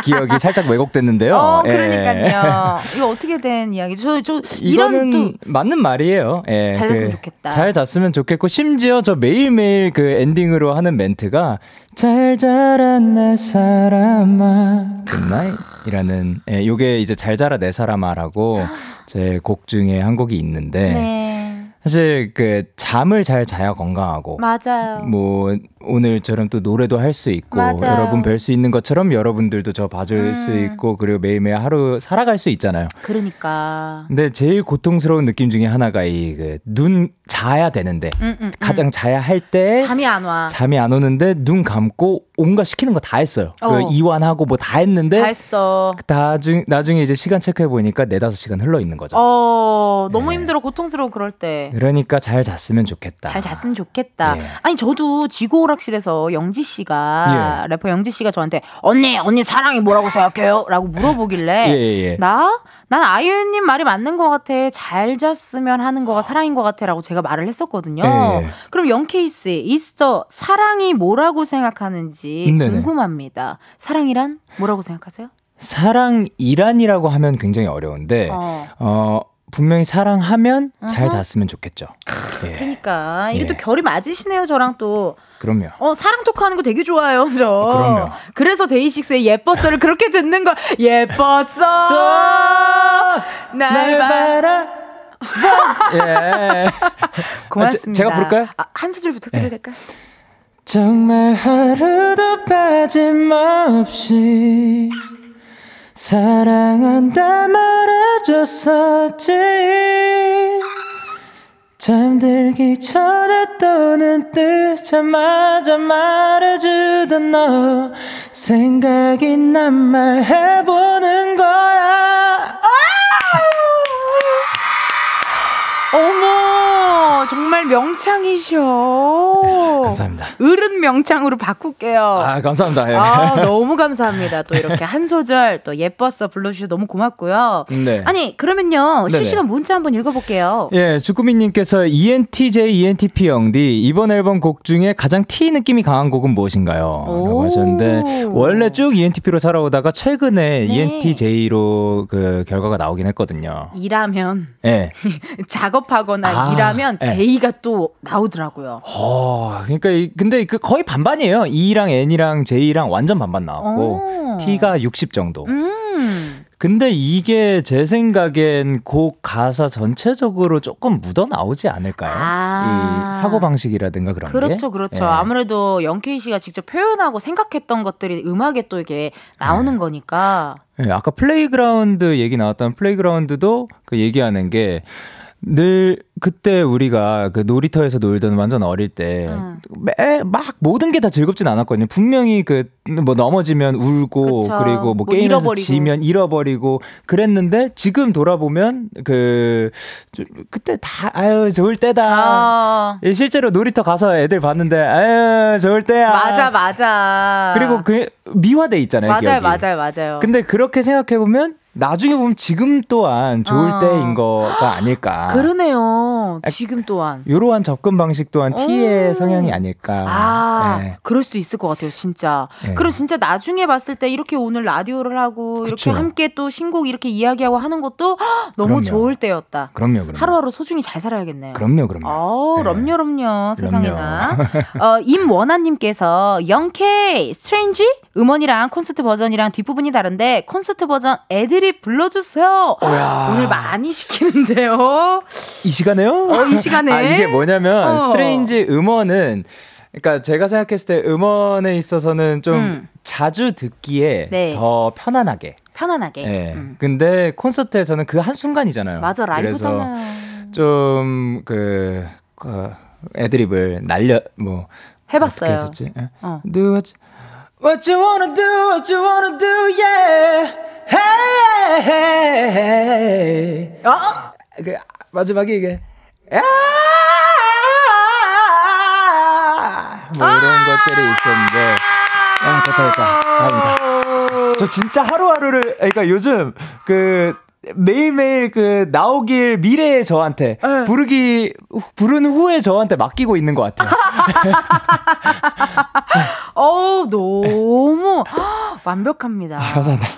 [SPEAKER 6] 기억이 살짝 왜곡됐는데요.
[SPEAKER 1] 어,
[SPEAKER 6] 예.
[SPEAKER 1] 그러니까요. 이거 어떻게 된 이야기죠? 저, 저 이런
[SPEAKER 6] 이거는
[SPEAKER 1] 또
[SPEAKER 6] 맞는 말이에요. 예,
[SPEAKER 1] 잘 잤으면 좋겠다.
[SPEAKER 6] 잘 잤으면 좋겠고 심지어 저 매일매일 그 엔딩으로 하는 멘트가 잘 자라 내 사람아 good night이라는 예, 요게 이제 잘 자라 내 사람아라고 제 곡 중에 한 곡이 있는데
[SPEAKER 1] 네.
[SPEAKER 6] 사실 그 잠을 잘 자야 건강하고
[SPEAKER 1] 맞아요.
[SPEAKER 6] 뭐 오늘처럼 또 노래도 할 수 있고
[SPEAKER 1] 맞아요.
[SPEAKER 6] 여러분 뵐 수 있는 것처럼 여러분들도 저 봐줄 수
[SPEAKER 1] 음.
[SPEAKER 6] 있고 그리고 매일매일 하루 살아갈 수 있잖아요.
[SPEAKER 1] 그러니까.
[SPEAKER 6] 근데 제일 고통스러운 느낌 중에 하나가 이 그 눈 자야 되는데
[SPEAKER 1] 음, 음, 음.
[SPEAKER 6] 가장 자야 할 때
[SPEAKER 1] 잠이 안 와.
[SPEAKER 6] 잠이 안 오는데 눈 감고 온갖 시키는 거 다 했어요.
[SPEAKER 1] 어.
[SPEAKER 6] 그 이완하고 뭐 다 했는데
[SPEAKER 1] 다 했어.
[SPEAKER 6] 나중 나중에 이제 시간 체크해 보니까 네 다섯 시간 흘러 있는 거죠.
[SPEAKER 1] 어, 너무
[SPEAKER 6] 네.
[SPEAKER 1] 힘들어. 고통스러워, 그럴 때.
[SPEAKER 6] 그러니까 잘 잤으면 좋겠다.
[SPEAKER 1] 잘 잤으면 좋겠다.
[SPEAKER 6] 예.
[SPEAKER 1] 아니 저도 지구 오락실에서 영지 씨가 래퍼 영지 씨가 저한테 언니 언니 사랑이 뭐라고 생각해요?라고 물어보길래
[SPEAKER 6] 예, 예, 예.
[SPEAKER 1] 나? 난 아이유님 말이 맞는 것 같아. 잘 잤으면 하는 거가 사랑인 것 같아라고 제가 말을 했었거든요.
[SPEAKER 6] 예.
[SPEAKER 1] 그럼 영케이스 있어 사랑이 뭐라고 생각하는지
[SPEAKER 6] 네네.
[SPEAKER 1] 궁금합니다. 사랑이란 뭐라고 생각하세요?
[SPEAKER 6] 사랑이란이라고 하면 굉장히 어려운데
[SPEAKER 1] 어.
[SPEAKER 6] 어, 분명히 사랑하면 잘
[SPEAKER 1] 어허.
[SPEAKER 6] 잤으면 좋겠죠. 예.
[SPEAKER 1] 그러니까 이게
[SPEAKER 6] 예.
[SPEAKER 1] 또 결이 맞으시네요 저랑 또.
[SPEAKER 6] 그럼요.
[SPEAKER 1] 어 사랑 토크하는 거 되게 좋아요, 저.
[SPEAKER 6] 그럼요.
[SPEAKER 1] 그래서 데이식스의 예뻤어를 그렇게 듣는 걸 예뻤어. 날 봐.
[SPEAKER 6] 예.
[SPEAKER 1] 고맙습니다.
[SPEAKER 6] 아, 제- 제가 부를까요?
[SPEAKER 1] 아, 한 소절 부탁드려도
[SPEAKER 6] 네.
[SPEAKER 1] 될까요?
[SPEAKER 6] 정말 하루도 빠짐없이 사랑한다 말해줬었지 잠들기 전에 또 눈 뜨자마자 말해주던 너 생각이 난 말 해보는 거야
[SPEAKER 1] 어머, 정말 명창이셔.
[SPEAKER 6] 감사합니다.
[SPEAKER 1] 어른 명창으로 바꿀게요.
[SPEAKER 6] 아 감사합니다 예.
[SPEAKER 1] 아, 너무 감사합니다. 또 이렇게 한 소절 또 예뻤어 불러주셔서 너무 고맙고요.
[SPEAKER 6] 네.
[SPEAKER 1] 아니, 그러면요.
[SPEAKER 6] 네네.
[SPEAKER 1] 실시간 문자 한번 읽어볼게요.
[SPEAKER 6] 예, 주꾸미님께서 ENTJ, ENTP 영디 이번 앨범 곡 중에 가장 T 느낌이 강한 곡은 무엇인가요? 라고
[SPEAKER 1] 오.
[SPEAKER 6] 하셨는데 원래 쭉 ENTP로 살아오다가 최근에
[SPEAKER 1] 네.
[SPEAKER 6] ENTJ로 그 결과가 나오긴 했거든요.
[SPEAKER 1] 일하면
[SPEAKER 6] 예.
[SPEAKER 1] 작업하거나
[SPEAKER 6] 아,
[SPEAKER 1] 일하면
[SPEAKER 6] 네.
[SPEAKER 1] 제이가 또 나오더라고요.
[SPEAKER 6] 어, 그러니까 이- 근데 그 거의 반반이에요. E랑 N이랑 J랑 완전 반반 나왔고
[SPEAKER 1] 오.
[SPEAKER 6] T가 60 정도.
[SPEAKER 1] 음.
[SPEAKER 6] 근데 이게 제 생각엔 곡 가사 전체적으로 조금 묻어 나오지 않을까요?
[SPEAKER 1] 아.
[SPEAKER 6] 이 사고 방식이라든가 그런 게.
[SPEAKER 1] 그렇죠, 그렇죠.
[SPEAKER 6] 예.
[SPEAKER 1] 아무래도 영케이 씨가 직접 표현하고 생각했던 것들이 음악에 또 이게 나오는
[SPEAKER 6] 네.
[SPEAKER 1] 거니까.
[SPEAKER 6] 예, 아까 playground 얘기 나왔던 playground도 그 얘기하는 게 늘 그때 우리가 그 놀이터에서 놀던 완전 어릴 때
[SPEAKER 1] 음.
[SPEAKER 6] 매, 막 모든 게 다 즐겁진 않았거든요. 분명히 그 뭐 넘어지면 울고
[SPEAKER 1] 그쵸.
[SPEAKER 6] 그리고
[SPEAKER 1] 뭐뭐
[SPEAKER 6] 게임에서
[SPEAKER 1] 잃어버리고.
[SPEAKER 6] 지면 잃어버리고 그랬는데 지금 돌아보면 그 저- 그때 다 아유 좋을 때다.
[SPEAKER 1] 아.
[SPEAKER 6] 예, 실제로 놀이터 가서 애들 봤는데 아유 좋을 때야.
[SPEAKER 1] 맞아, 맞아.
[SPEAKER 6] 그리고 그 미화돼 있잖아요.
[SPEAKER 1] 맞아요,
[SPEAKER 6] 기억이.
[SPEAKER 1] 맞아요, 맞아요.
[SPEAKER 6] 근데 그렇게 생각해 보면 나중에 보면 지금 또한 좋을
[SPEAKER 1] 어.
[SPEAKER 6] 때인 거가 아닐까.
[SPEAKER 1] 그러네요. 지금 또한.
[SPEAKER 6] 이러한 접근 방식 또한 T의
[SPEAKER 1] 오.
[SPEAKER 6] 성향이 아닐까.
[SPEAKER 1] 아,
[SPEAKER 6] 네.
[SPEAKER 1] 그럴 수도 있을 것 같아요, 진짜.
[SPEAKER 6] 네.
[SPEAKER 1] 그럼 진짜 나중에 봤을 때 이렇게 오늘 라디오를 하고 이렇게
[SPEAKER 6] 그쵸.
[SPEAKER 1] 함께 또 신곡 이렇게 이야기하고 하는 것도 헉, 너무
[SPEAKER 6] 그럼요.
[SPEAKER 1] 좋을 때였다.
[SPEAKER 6] 그럼요, 그럼요.
[SPEAKER 1] 하루하루 소중히 잘 살아야겠네요.
[SPEAKER 6] 그럼요, 그럼요.
[SPEAKER 1] 어,
[SPEAKER 6] 네.
[SPEAKER 1] 럼요, 럼요, 세상에나. 어, 임원아님께서 영케 스트레인지 음원이랑 콘서트 버전이랑 뒷부분이 다른데 콘서트 버전 애들이 불러주세요.
[SPEAKER 6] 오야.
[SPEAKER 1] 오늘 많이 시키는데요.
[SPEAKER 6] 이 시간에요?
[SPEAKER 1] 어, 이 시간에.
[SPEAKER 6] 아, 이게 뭐냐면
[SPEAKER 1] 어.
[SPEAKER 6] 스트레인지 음원은 그러니까 제가 생각했을 때 음원에 있어서는 좀
[SPEAKER 1] 음.
[SPEAKER 6] 자주 듣기에
[SPEAKER 1] 네.
[SPEAKER 6] 더 편안하게.
[SPEAKER 1] 편안하게.
[SPEAKER 6] 예.
[SPEAKER 1] 음.
[SPEAKER 6] 근데 콘서트에서는 그 한 순간이잖아요.
[SPEAKER 1] 맞아, 라이브잖아요.
[SPEAKER 6] 좀 그, 그 애드립을 날려 뭐
[SPEAKER 1] 해봤어요.
[SPEAKER 6] 했었지? 예.
[SPEAKER 1] 어.
[SPEAKER 6] Do what, you- what you wanna do, what you wanna do, yeah. Hey, hey, hey.
[SPEAKER 1] 어?
[SPEAKER 6] 그 마지막에 이게 아~ 뭐 이런 것들이 있었는데 아 됐다 됐다 다행이다 저 진짜 하루하루를 그러니까 요즘 그 매일매일 그 나오길 미래의 저한테 부르기 부른 후에 저한테 맡기고 있는 것 같아요.
[SPEAKER 1] 어 너무 완벽합니다.
[SPEAKER 6] 감사합니다.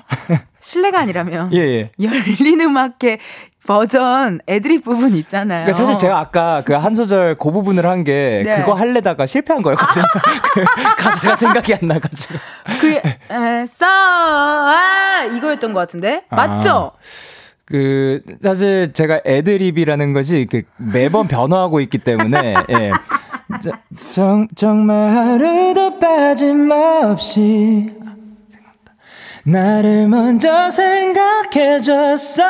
[SPEAKER 1] 실례가 아니라면
[SPEAKER 6] 예 예.
[SPEAKER 1] 열린 음악회 버전 애드립 부분 있잖아요.
[SPEAKER 6] 그러니까 사실 제가 아까 그 한 소절 그 부분을 한게
[SPEAKER 1] 네.
[SPEAKER 6] 그거 할래다가 실패한 거였거든요. 그 가사가 생각이 안 나가지고.
[SPEAKER 1] 그 에싸 아, 이거였던 것 같은데 맞죠?
[SPEAKER 6] 그 사실 제가 애드립이라는 것이 그 매번 변화하고 있기 때문에 예. 저- 정, 정말 하루도 빠짐없이 나. 나를 먼저 생각해줬어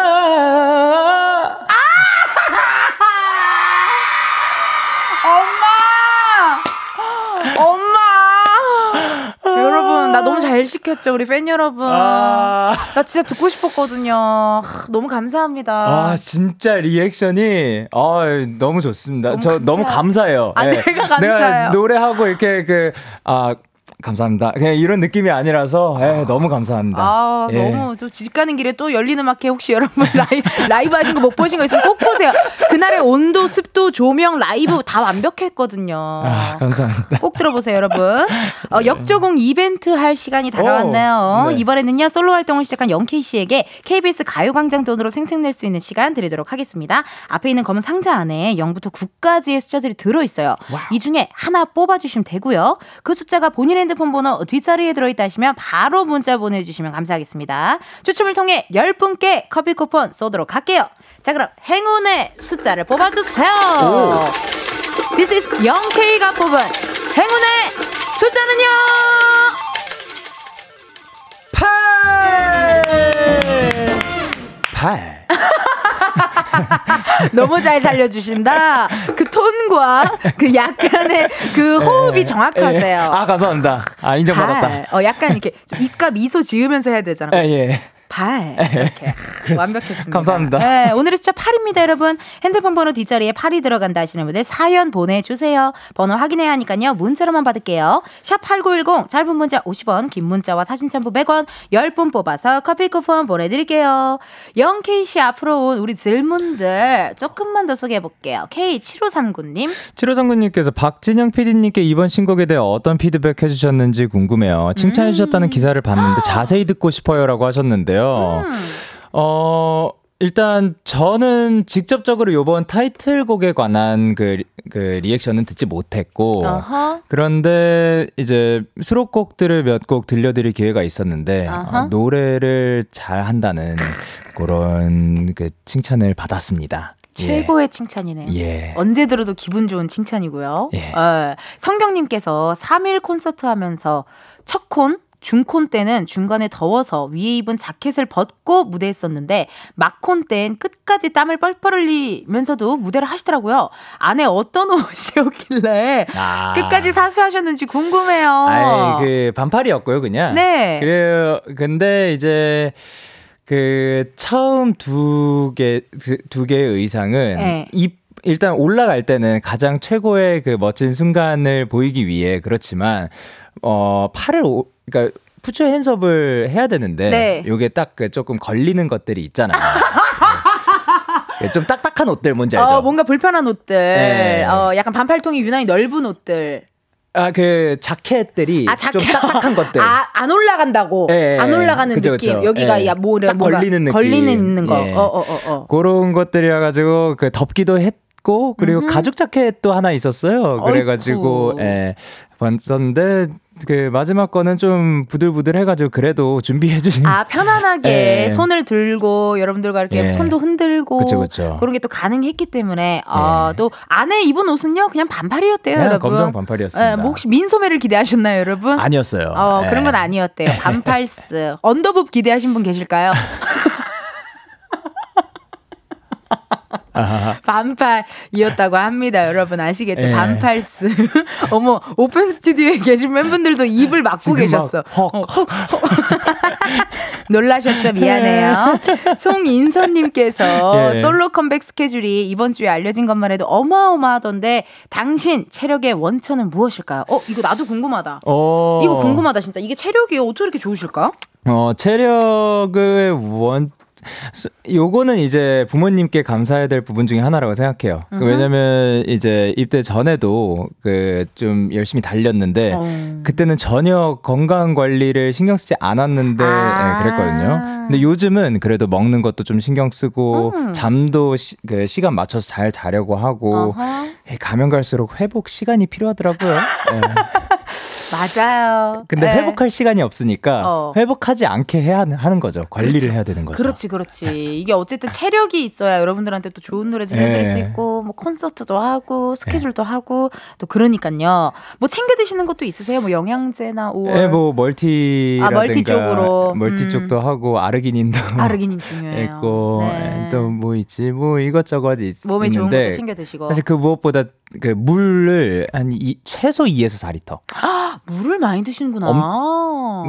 [SPEAKER 1] 엄마 엄마 여러분 나 너무 잘 시켰죠 우리 팬 여러분.
[SPEAKER 6] 아,
[SPEAKER 1] 나 진짜 듣고 싶었거든요. 하, 너무 감사합니다.
[SPEAKER 6] 아 진짜 리액션이 아 너무 좋습니다.
[SPEAKER 1] 너무
[SPEAKER 6] 저 너무
[SPEAKER 1] 감사해요.
[SPEAKER 6] 감사해요.
[SPEAKER 1] 아,
[SPEAKER 6] 예.
[SPEAKER 1] 내가 감사해요.
[SPEAKER 6] 내가 노래하고 이렇게 그 아 감사합니다. 그냥 이런 느낌이 아니라서 예, 너무 감사합니다.
[SPEAKER 1] 아,
[SPEAKER 6] 예.
[SPEAKER 1] 너무 저집 가는 길에 또 열린 음악회 혹시 여러분 라이, 라이브 하신 거 못 보신 거 있으면 꼭 보세요. 그날의 온도, 습도, 조명, 라이브 다 완벽했거든요.
[SPEAKER 6] 아, 감사합니다.
[SPEAKER 1] 꼭 들어보세요, 여러분. 어, 역조공 이벤트 할 시간이 다가왔네요.
[SPEAKER 6] 오, 네.
[SPEAKER 1] 이번에는요, 솔로 활동을 시작한 영케이 씨에게 KBS 가요광장 돈으로 생색낼 수 있는 시간 드리도록 하겠습니다. 앞에 있는 검은 상자 안에 0부터 9까지의 숫자들이 들어 있어요. 이 중에 하나 뽑아주시면 되고요. 그 숫자가 본인 핸드폰 번호 뒷자리에 들어있다 하시면 바로 문자 보내주시면 감사하겠습니다. 추첨을 통해 10분께 커피 쿠폰 쏘도록 할게요. 자, 그럼 행운의 숫자를 뽑아주세요. This is 0K가 뽑은 행운의 숫자는요.
[SPEAKER 6] 팔.
[SPEAKER 1] 너무 잘 살려주신다. 그 톤과 그 약간의 그 호흡이 정확하세요.
[SPEAKER 6] 아 감사합니다. 아 인정받았다.
[SPEAKER 1] 어, 약간 이렇게 좀 입가 미소 지으면서 해야 되잖아.
[SPEAKER 6] 예 예.
[SPEAKER 1] 발 이렇게 완벽했습니다.
[SPEAKER 6] 감사합니다.
[SPEAKER 1] 네, 오늘의 숫자 8입니다, 여러분. 핸드폰 번호 뒷자리에 8이 들어간다 하시는 분들 사연 보내주세요. 번호 확인해야 하니까요. 문자로만 받을게요. 샵8910 짧은 문자 50원, 긴 문자와 사진 첨부 100원 10분 뽑아서 커피 쿠폰 보내드릴게요. 0K씨 앞으로 온 우리 질문들 조금만 더 소개해볼게요. K7539님.
[SPEAKER 6] 7호 장군님께서 박진영 PD님께 이번 신곡에 대해 어떤 피드백 해주셨는지 궁금해요. 칭찬해주셨다는
[SPEAKER 1] 음.
[SPEAKER 6] 기사를 봤는데 자세히 듣고 싶어요라고 하셨는데요. 어, 일단 저는 직접적으로 요번 타이틀곡에 관한 그, 리- 그 리액션은 듣지 못했고
[SPEAKER 1] 어허.
[SPEAKER 6] 그런데 이제 수록곡들을 몇 곡 들려드릴 기회가 있었는데. 어, 노래를 잘 한다는 그런 그 칭찬을 받았습니다. 예.
[SPEAKER 1] 최고의 칭찬이네요.
[SPEAKER 6] 예.
[SPEAKER 1] 언제 들어도 기분 좋은 칭찬이고요.
[SPEAKER 6] 예.
[SPEAKER 1] 어, 성경님께서 3일 콘서트 하면서 첫 콘, 중콘 때는 중간에 더워서 위에 입은 자켓을 벗고 무대했었는데 막콘 땐 끝까지 땀을 뻘뻘 흘리면서도 무대를 하시더라고요. 안에 어떤 옷이었길래
[SPEAKER 6] 아.
[SPEAKER 1] 끝까지 사수하셨는지 궁금해요.
[SPEAKER 6] 아이 그 반팔이었고요 그냥.
[SPEAKER 1] 네.
[SPEAKER 6] 그래요. 근데 이제 그 처음 두 개 두 개의 의상은
[SPEAKER 1] 네.
[SPEAKER 6] 입 일단 올라갈 때는 가장 최고의 그 멋진 순간을 보이기 위해 그렇지만 어 팔을 오, 그러니까 푸처 핸섭을 해야 되는데
[SPEAKER 1] 네.
[SPEAKER 6] 요게 딱그 조금 걸리는 것들이 있잖아요. 네. 좀 딱딱한 옷들 뭔지 알죠?
[SPEAKER 1] 어, 뭔가 불편한 옷들,
[SPEAKER 6] 네.
[SPEAKER 1] 어, 약간 반팔통이 유난히 넓은 옷들.
[SPEAKER 6] 아 그 자켓들이
[SPEAKER 1] 아,
[SPEAKER 6] 좀
[SPEAKER 1] 자켓.
[SPEAKER 6] 딱딱한 것들.
[SPEAKER 1] 아, 안 올라간다고.
[SPEAKER 6] 예, 예,
[SPEAKER 1] 안 올라가는
[SPEAKER 6] 그죠,
[SPEAKER 1] 느낌.
[SPEAKER 6] 그죠.
[SPEAKER 1] 여기가
[SPEAKER 6] 예.
[SPEAKER 1] 야, 뭐,
[SPEAKER 6] 딱
[SPEAKER 1] 뭔가
[SPEAKER 6] 걸리는 느낌.
[SPEAKER 1] 걸리는 있는 거.
[SPEAKER 6] 예.
[SPEAKER 1] 어, 어, 어, 어.
[SPEAKER 6] 그런 것들이라 가지고 그 덥기도 했 입고 그리고 가죽 자켓도 하나 있었어요. 그래 가지고
[SPEAKER 1] 어이쿠.
[SPEAKER 6] 예, 봤었는데 그 마지막 거는 좀 부들부들 해가지고 그래도 준비해 주신
[SPEAKER 1] 아 편안하게
[SPEAKER 6] 예.
[SPEAKER 1] 손을 들고 여러분들과 이렇게
[SPEAKER 6] 예.
[SPEAKER 1] 손도 흔들고
[SPEAKER 6] 그쵸, 그쵸.
[SPEAKER 1] 런게 또 가능했기 때문에 아, 또 안에 입은 옷은요 그냥 반팔이었대요
[SPEAKER 6] 그냥
[SPEAKER 1] 여러분.
[SPEAKER 6] 검정 반팔이었습니다.
[SPEAKER 1] 예, 뭐 혹시 민소매를 기대하셨나요 여러분?
[SPEAKER 6] 아니었어요.
[SPEAKER 1] 어
[SPEAKER 6] 예.
[SPEAKER 1] 그런 건 아니었대요. 반팔스 언더북 기대하신 분 계실까요? 반팔이었다고 합니다. 여러분 아시겠죠?
[SPEAKER 6] 예.
[SPEAKER 1] 반팔스. 어머 오픈 스튜디오에 계신 팬분들도 입을 막고 계셨어.
[SPEAKER 6] 막 헉.
[SPEAKER 1] 어, 헉, 헉. 놀라셨죠? 미안해요. 송인선님께서
[SPEAKER 6] 예.
[SPEAKER 1] 솔로 컴백 스케줄이 이번 주에 알려진 것만 해도 어마어마하던데 당신 체력의 원천은 무엇일까요? 어 이거 나도 궁금하다.
[SPEAKER 6] 어,
[SPEAKER 1] 이거 궁금하다 진짜. 이게 체력이 어떻게 이렇게 좋으실까?
[SPEAKER 6] 어, 체력의 원, 스- 요거는 이제 부모님께 감사해야 될 부분 중에 하나라고 생각해요.
[SPEAKER 1] 음흠.
[SPEAKER 6] 왜냐면 이제 입대 전에도 그 좀 열심히 달렸는데
[SPEAKER 1] 어.
[SPEAKER 6] 그때는 전혀 건강 관리를 신경 쓰지 않았는데
[SPEAKER 1] 아.
[SPEAKER 6] 예, 그랬거든요. 근데 요즘은 그래도 먹는 것도 좀 신경 쓰고
[SPEAKER 1] 음.
[SPEAKER 6] 잠도 시, 그 시간 맞춰서 잘 자려고 하고
[SPEAKER 1] 어허.
[SPEAKER 6] 예, 가면 갈수록 회복 시간이 필요하더라고요. 예.
[SPEAKER 1] 맞아요.
[SPEAKER 6] 근데
[SPEAKER 1] 예.
[SPEAKER 6] 회복할 시간이 없으니까
[SPEAKER 1] 어.
[SPEAKER 6] 회복하지 않게 해야 하는, 거죠. 관리를 해야 되는 거죠.
[SPEAKER 1] 그렇지, 그렇지. 이게 어쨌든 체력이 있어야 여러분들한테 또 좋은 노래 들려드릴
[SPEAKER 6] 예.
[SPEAKER 1] 수 있고, 뭐 콘서트도 하고, 스케줄도 하고, 또 그러니까요. 뭐 챙겨 드시는 것도 있으세요? 뭐 영양제나 5월.
[SPEAKER 6] 예, 뭐 멀티라든가
[SPEAKER 1] 아, 멀티 쪽으로.
[SPEAKER 6] 멀티
[SPEAKER 1] 음.
[SPEAKER 6] 쪽도 하고 아르기닌도
[SPEAKER 1] 아르기닌 중요해요.
[SPEAKER 6] 있고
[SPEAKER 1] 네.
[SPEAKER 6] 또뭐 있지 뭐 이것저것 있,
[SPEAKER 1] 몸에 좋은 것도 챙겨 드시고.
[SPEAKER 6] 사실 그 무엇보다 그 물을 한 이, 최소 2에서 4리터.
[SPEAKER 1] 물을 많이 드시는구나.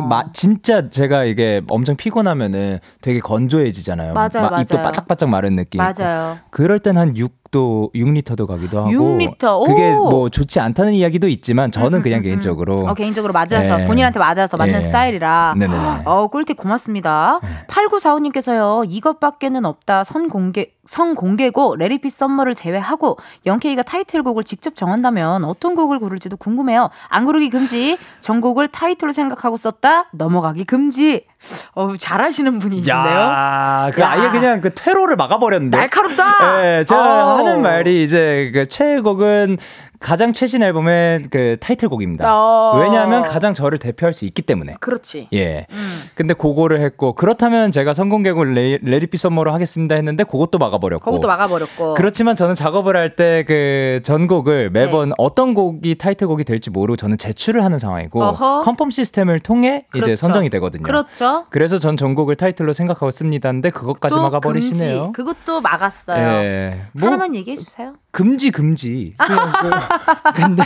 [SPEAKER 6] 마, 진짜 제가 이게 엄청 피곤하면은 되게 건조해지잖아요.
[SPEAKER 1] 맞아요,
[SPEAKER 6] 막 입도
[SPEAKER 1] 맞아요.
[SPEAKER 6] 바짝바짝 마른 느낌.
[SPEAKER 1] 맞아요.
[SPEAKER 6] 그럴 땐 한 6 도 6리터도 가기도 하고.
[SPEAKER 1] 6리터, 오!
[SPEAKER 6] 그게 뭐 좋지 않다는 이야기도 있지만 저는
[SPEAKER 1] 음,
[SPEAKER 6] 그냥
[SPEAKER 1] 음, 음.
[SPEAKER 6] 개인적으로
[SPEAKER 1] 어, 개인적으로 맞아서
[SPEAKER 6] 예.
[SPEAKER 1] 본인한테 맞아서 맞는
[SPEAKER 6] 예.
[SPEAKER 1] 스타일이라.
[SPEAKER 6] 네네네.
[SPEAKER 1] 어, 꿀팁 고맙습니다. 8945님께서요. 이것밖에는 없다. 선 공개 성 공개고 레리피 썸머를 제외하고 영케이가 타이틀곡을 직접 정한다면 어떤 곡을 고를지도 궁금해요. 안 고르기 금지. 전곡을 타이틀로 생각하고 썼다. 넘어가기 금지. 어, 잘하시는 분이신데요.
[SPEAKER 6] 야, 그
[SPEAKER 1] 야.
[SPEAKER 6] 아예 그냥 그 퇴로를 막아버렸는데.
[SPEAKER 1] 날카롭다.
[SPEAKER 6] 예, 제가
[SPEAKER 1] 어.
[SPEAKER 6] 하는 말이 이제 그 최애곡은 가장 최신 앨범의 그 타이틀곡입니다.
[SPEAKER 1] 어.
[SPEAKER 6] 왜냐하면 가장 저를 대표할 수 있기 때문에.
[SPEAKER 1] 그렇지.
[SPEAKER 6] 예.
[SPEAKER 1] 음.
[SPEAKER 6] 근데 그거를 했고 그렇다면 제가 성공개곡 레리피 썸머로 하겠습니다 했는데 그것도 막아버렸고.
[SPEAKER 1] 그것도 막아버렸고.
[SPEAKER 6] 그렇지만 저는 작업을 할 때 그 전곡을 매번
[SPEAKER 1] 네.
[SPEAKER 6] 어떤 곡이 타이틀곡이 될지 모르고 저는 제출을 하는 상황이고
[SPEAKER 1] 어허.
[SPEAKER 6] 컨펌 시스템을 통해 이제
[SPEAKER 1] 그렇죠.
[SPEAKER 6] 선정이 되거든요.
[SPEAKER 1] 그렇죠.
[SPEAKER 6] 그래서 전 전곡을 타이틀로 생각하고 씁니다인데 그것까지
[SPEAKER 1] 또
[SPEAKER 6] 막아버리시네요.
[SPEAKER 1] 금지. 그것도 막았어요.
[SPEAKER 6] 예. 뭐
[SPEAKER 1] 하나만 얘기해 주세요.
[SPEAKER 6] 금지 금지. 그냥 그- 근데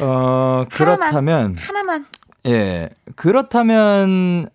[SPEAKER 6] 어 그렇다면
[SPEAKER 1] 하나만.
[SPEAKER 6] 예 그렇다면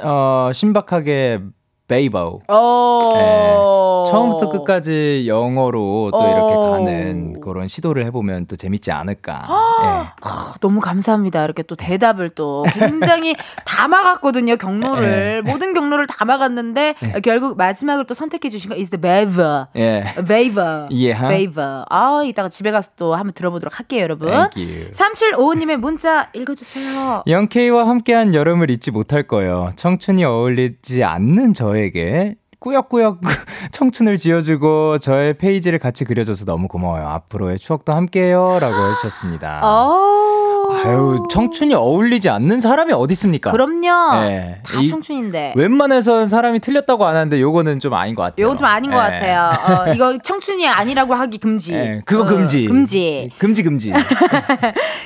[SPEAKER 6] 어 신박하게 베이버.
[SPEAKER 1] 어.
[SPEAKER 6] 예. 처음부터 끝까지 영어로 또 이렇게
[SPEAKER 1] 어.
[SPEAKER 6] 가는 그런 시도를 해보면 또 재밌지 않을까. 예.
[SPEAKER 1] 아, 너무 감사합니다. 이렇게 또 대답을 또 굉장히 다 막았거든요. 경로를 모든 경로를 다 막았는데 결국 마지막으로 또 선택해 주신 거 is the waiver.
[SPEAKER 6] 예.
[SPEAKER 1] waiver.
[SPEAKER 6] Yeah.
[SPEAKER 1] waiver. 아, 이따가 집에 가서 또 한번 들어보도록 할게요, 여러분.
[SPEAKER 6] Thank you.
[SPEAKER 1] 3755님의 문자 읽어주세요.
[SPEAKER 6] 영케이와 함께한 여름을 잊지 못할 거예요. 청춘이 어울리지 않는 저 에게 꾸역꾸역 청춘을 지어주고 저의 페이지를 같이 그려줘서 너무 고마워요. 앞으로의 추억도 함께해요. 라고 해주셨습니다.
[SPEAKER 1] 어.
[SPEAKER 6] 아유, 청춘이 어울리지 않는 사람이 어디 있습니까?
[SPEAKER 1] 그럼요.
[SPEAKER 6] 네.
[SPEAKER 1] 다
[SPEAKER 6] 이-
[SPEAKER 1] 청춘인데.
[SPEAKER 6] 웬만해선 사람이 틀렸다고 안 하는데 요거는 좀 아닌 것 같아요.
[SPEAKER 1] 이건 좀 아닌 것
[SPEAKER 6] 예.
[SPEAKER 1] 같아요. 어, 이거 청춘이 아니라고 하기 금지.
[SPEAKER 6] 예, 그거
[SPEAKER 1] 어,
[SPEAKER 6] 금지.
[SPEAKER 1] 금지.
[SPEAKER 6] 금지, 금지.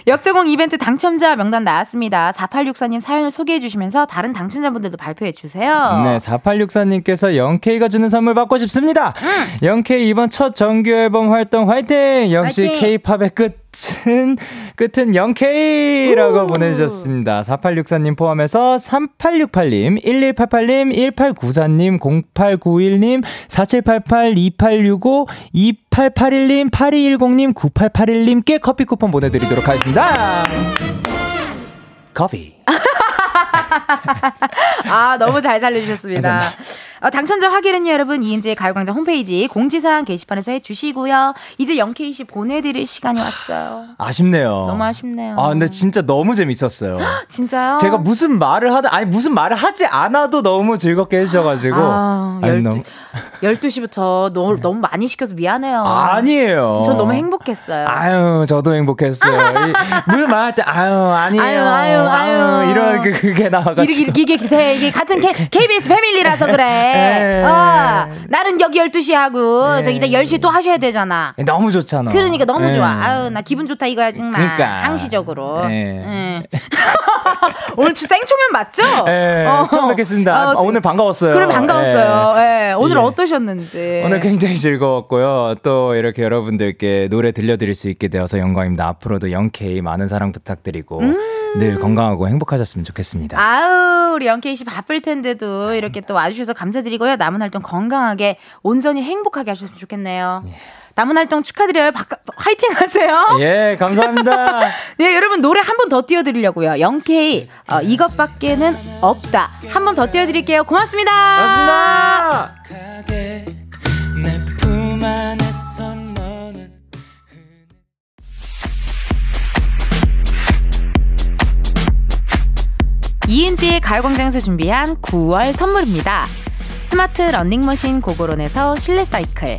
[SPEAKER 1] 역제공 이벤트 당첨자 명단 나왔습니다. 4864님 사연을 소개해 주시면서 다른 당첨자분들도 발표해 주세요.
[SPEAKER 6] 네, 4864님께서 영케이가 주는 선물 받고 싶습니다. 영케이 이번 첫 정규 앨범 활동 화이팅! 역시
[SPEAKER 1] 화이팅!
[SPEAKER 6] 케이팝의 끝 은, 끝은 영케이라고 보내주셨습니다. 4864님 포함해서 3868님, 1188님, 1894님, 0891님, 4788, 2865, 2881님, 8210님, 9881님께 커피 쿠폰 보내드리도록 하겠습니다. 커피.
[SPEAKER 1] 아, 너무 잘 살려주셨습니다. 어, 당첨자 확인은요, 여러분. 이은지의 가요광장 홈페이지 공지사항 게시판에서 해주시고요. 이제 0K씨 보내드릴 시간이 왔어요.
[SPEAKER 6] 아쉽네요.
[SPEAKER 1] 너무 아쉽네요.
[SPEAKER 6] 아, 근데 진짜 너무 재밌었어요.
[SPEAKER 1] 진짜요?
[SPEAKER 6] 제가 무슨 말을 하든, 아니, 무슨 말을 하지 않아도 너무 즐겁게 해주셔가지고.
[SPEAKER 1] 아,
[SPEAKER 6] 아니,
[SPEAKER 1] 12,
[SPEAKER 6] 너무-
[SPEAKER 1] 12시부터 너무, 너무 많이 시켜서 미안해요.
[SPEAKER 6] 아니에요.
[SPEAKER 1] 전 너무 행복했어요.
[SPEAKER 6] 아유, 저도 행복했어요. 말할 때, 아유, 아니에요.
[SPEAKER 1] 아유, 아유, 아유.
[SPEAKER 6] 이런 그, 그게 나와가지고.
[SPEAKER 1] 이게, 이게, 이게, 같은 K, KBS 패밀리라서 그래.
[SPEAKER 6] 네.
[SPEAKER 1] 어, 나는 여기 12시 하고,
[SPEAKER 6] 네.
[SPEAKER 1] 저기 이따 10시 또 하셔야 되잖아.
[SPEAKER 6] 너무 좋잖아.
[SPEAKER 1] 그러니까 너무
[SPEAKER 6] 네.
[SPEAKER 1] 좋아. 아유, 나 기분 좋다 이거야, 정말.
[SPEAKER 6] 그러니까.
[SPEAKER 1] 항시적으로.
[SPEAKER 6] 네.
[SPEAKER 1] 응. 오늘 주 생초면 맞죠?
[SPEAKER 6] 네,
[SPEAKER 1] 어.
[SPEAKER 6] 처음 뵙겠습니다.
[SPEAKER 1] 어,
[SPEAKER 6] 아, 오늘 반가웠어요.
[SPEAKER 1] 그럼 반가웠어요. 예. 오늘
[SPEAKER 6] 예.
[SPEAKER 1] 어떠셨는지.
[SPEAKER 6] 오늘 굉장히 즐거웠고요. 또 이렇게 여러분들께 노래 들려드릴 수 있게 되어서 영광입니다. 앞으로도 0K 많은 사랑 부탁드리고 늘 건강하고 행복하셨으면 좋겠습니다.
[SPEAKER 1] 음. 아우, 우리 영케이 씨 바쁠 텐데도 이렇게 또 와주셔서 감사드리고요. 남은 활동 건강하게, 온전히 행복하게 하셨으면 좋겠네요. 남은 활동 축하드려요. 바까, 화이팅 하세요.
[SPEAKER 6] 예, 감사합니다.
[SPEAKER 1] 네, 여러분 노래 한 번 더 띄워드리려고요. 영케이, 어, 이것밖에는 없다. 한 번 더 띄워드릴게요. 고맙습니다.
[SPEAKER 6] 고맙습니다.
[SPEAKER 1] 이은지의 가요광장에서 준비한 9월 선물입니다. 스마트 러닝머신 고고론에서 실내 사이클,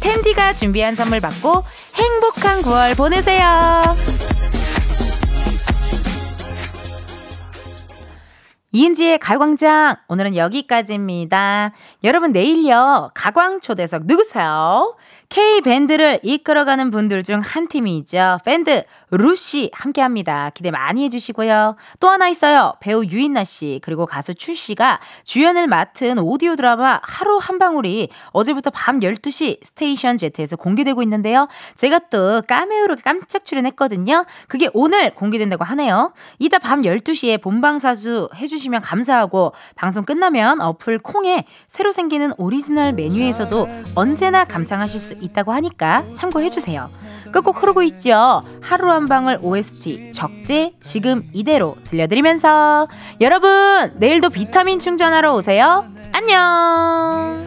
[SPEAKER 1] 텐디가 준비한 선물 받고 행복한 9월 보내세요. 이은지의 가광장 오늘은 여기까지입니다. 여러분 내일요 가광 초대석 누구세요? K 밴드를 이끌어가는 분들 중 한 팀이 있죠. 밴드 루시 함께합니다. 기대 많이 해주시고요. 또 하나 있어요. 배우 유인나 씨 그리고 가수 출 씨가 주연을 맡은 오디오 드라마 하루 한 방울이 어제부터 밤 12시 스테이션 Z에서 공개되고 있는데요. 제가 또 까메오로 깜짝 출연했거든요. 그게 오늘 공개된다고 하네요. 이따 밤 12시에 본방사수 해주시면 감사하고 방송 끝나면 어플 콩에 새로 생기는 오리지널 메뉴에서도 언제나 감상하실 수 있다고 하니까 참고해주세요. 끝곡 흐르고 있죠? 하루 한 방울 OST 적재 지금 이대로 들려드리면서 여러분 내일도 비타민 충전하러 오세요. 안녕!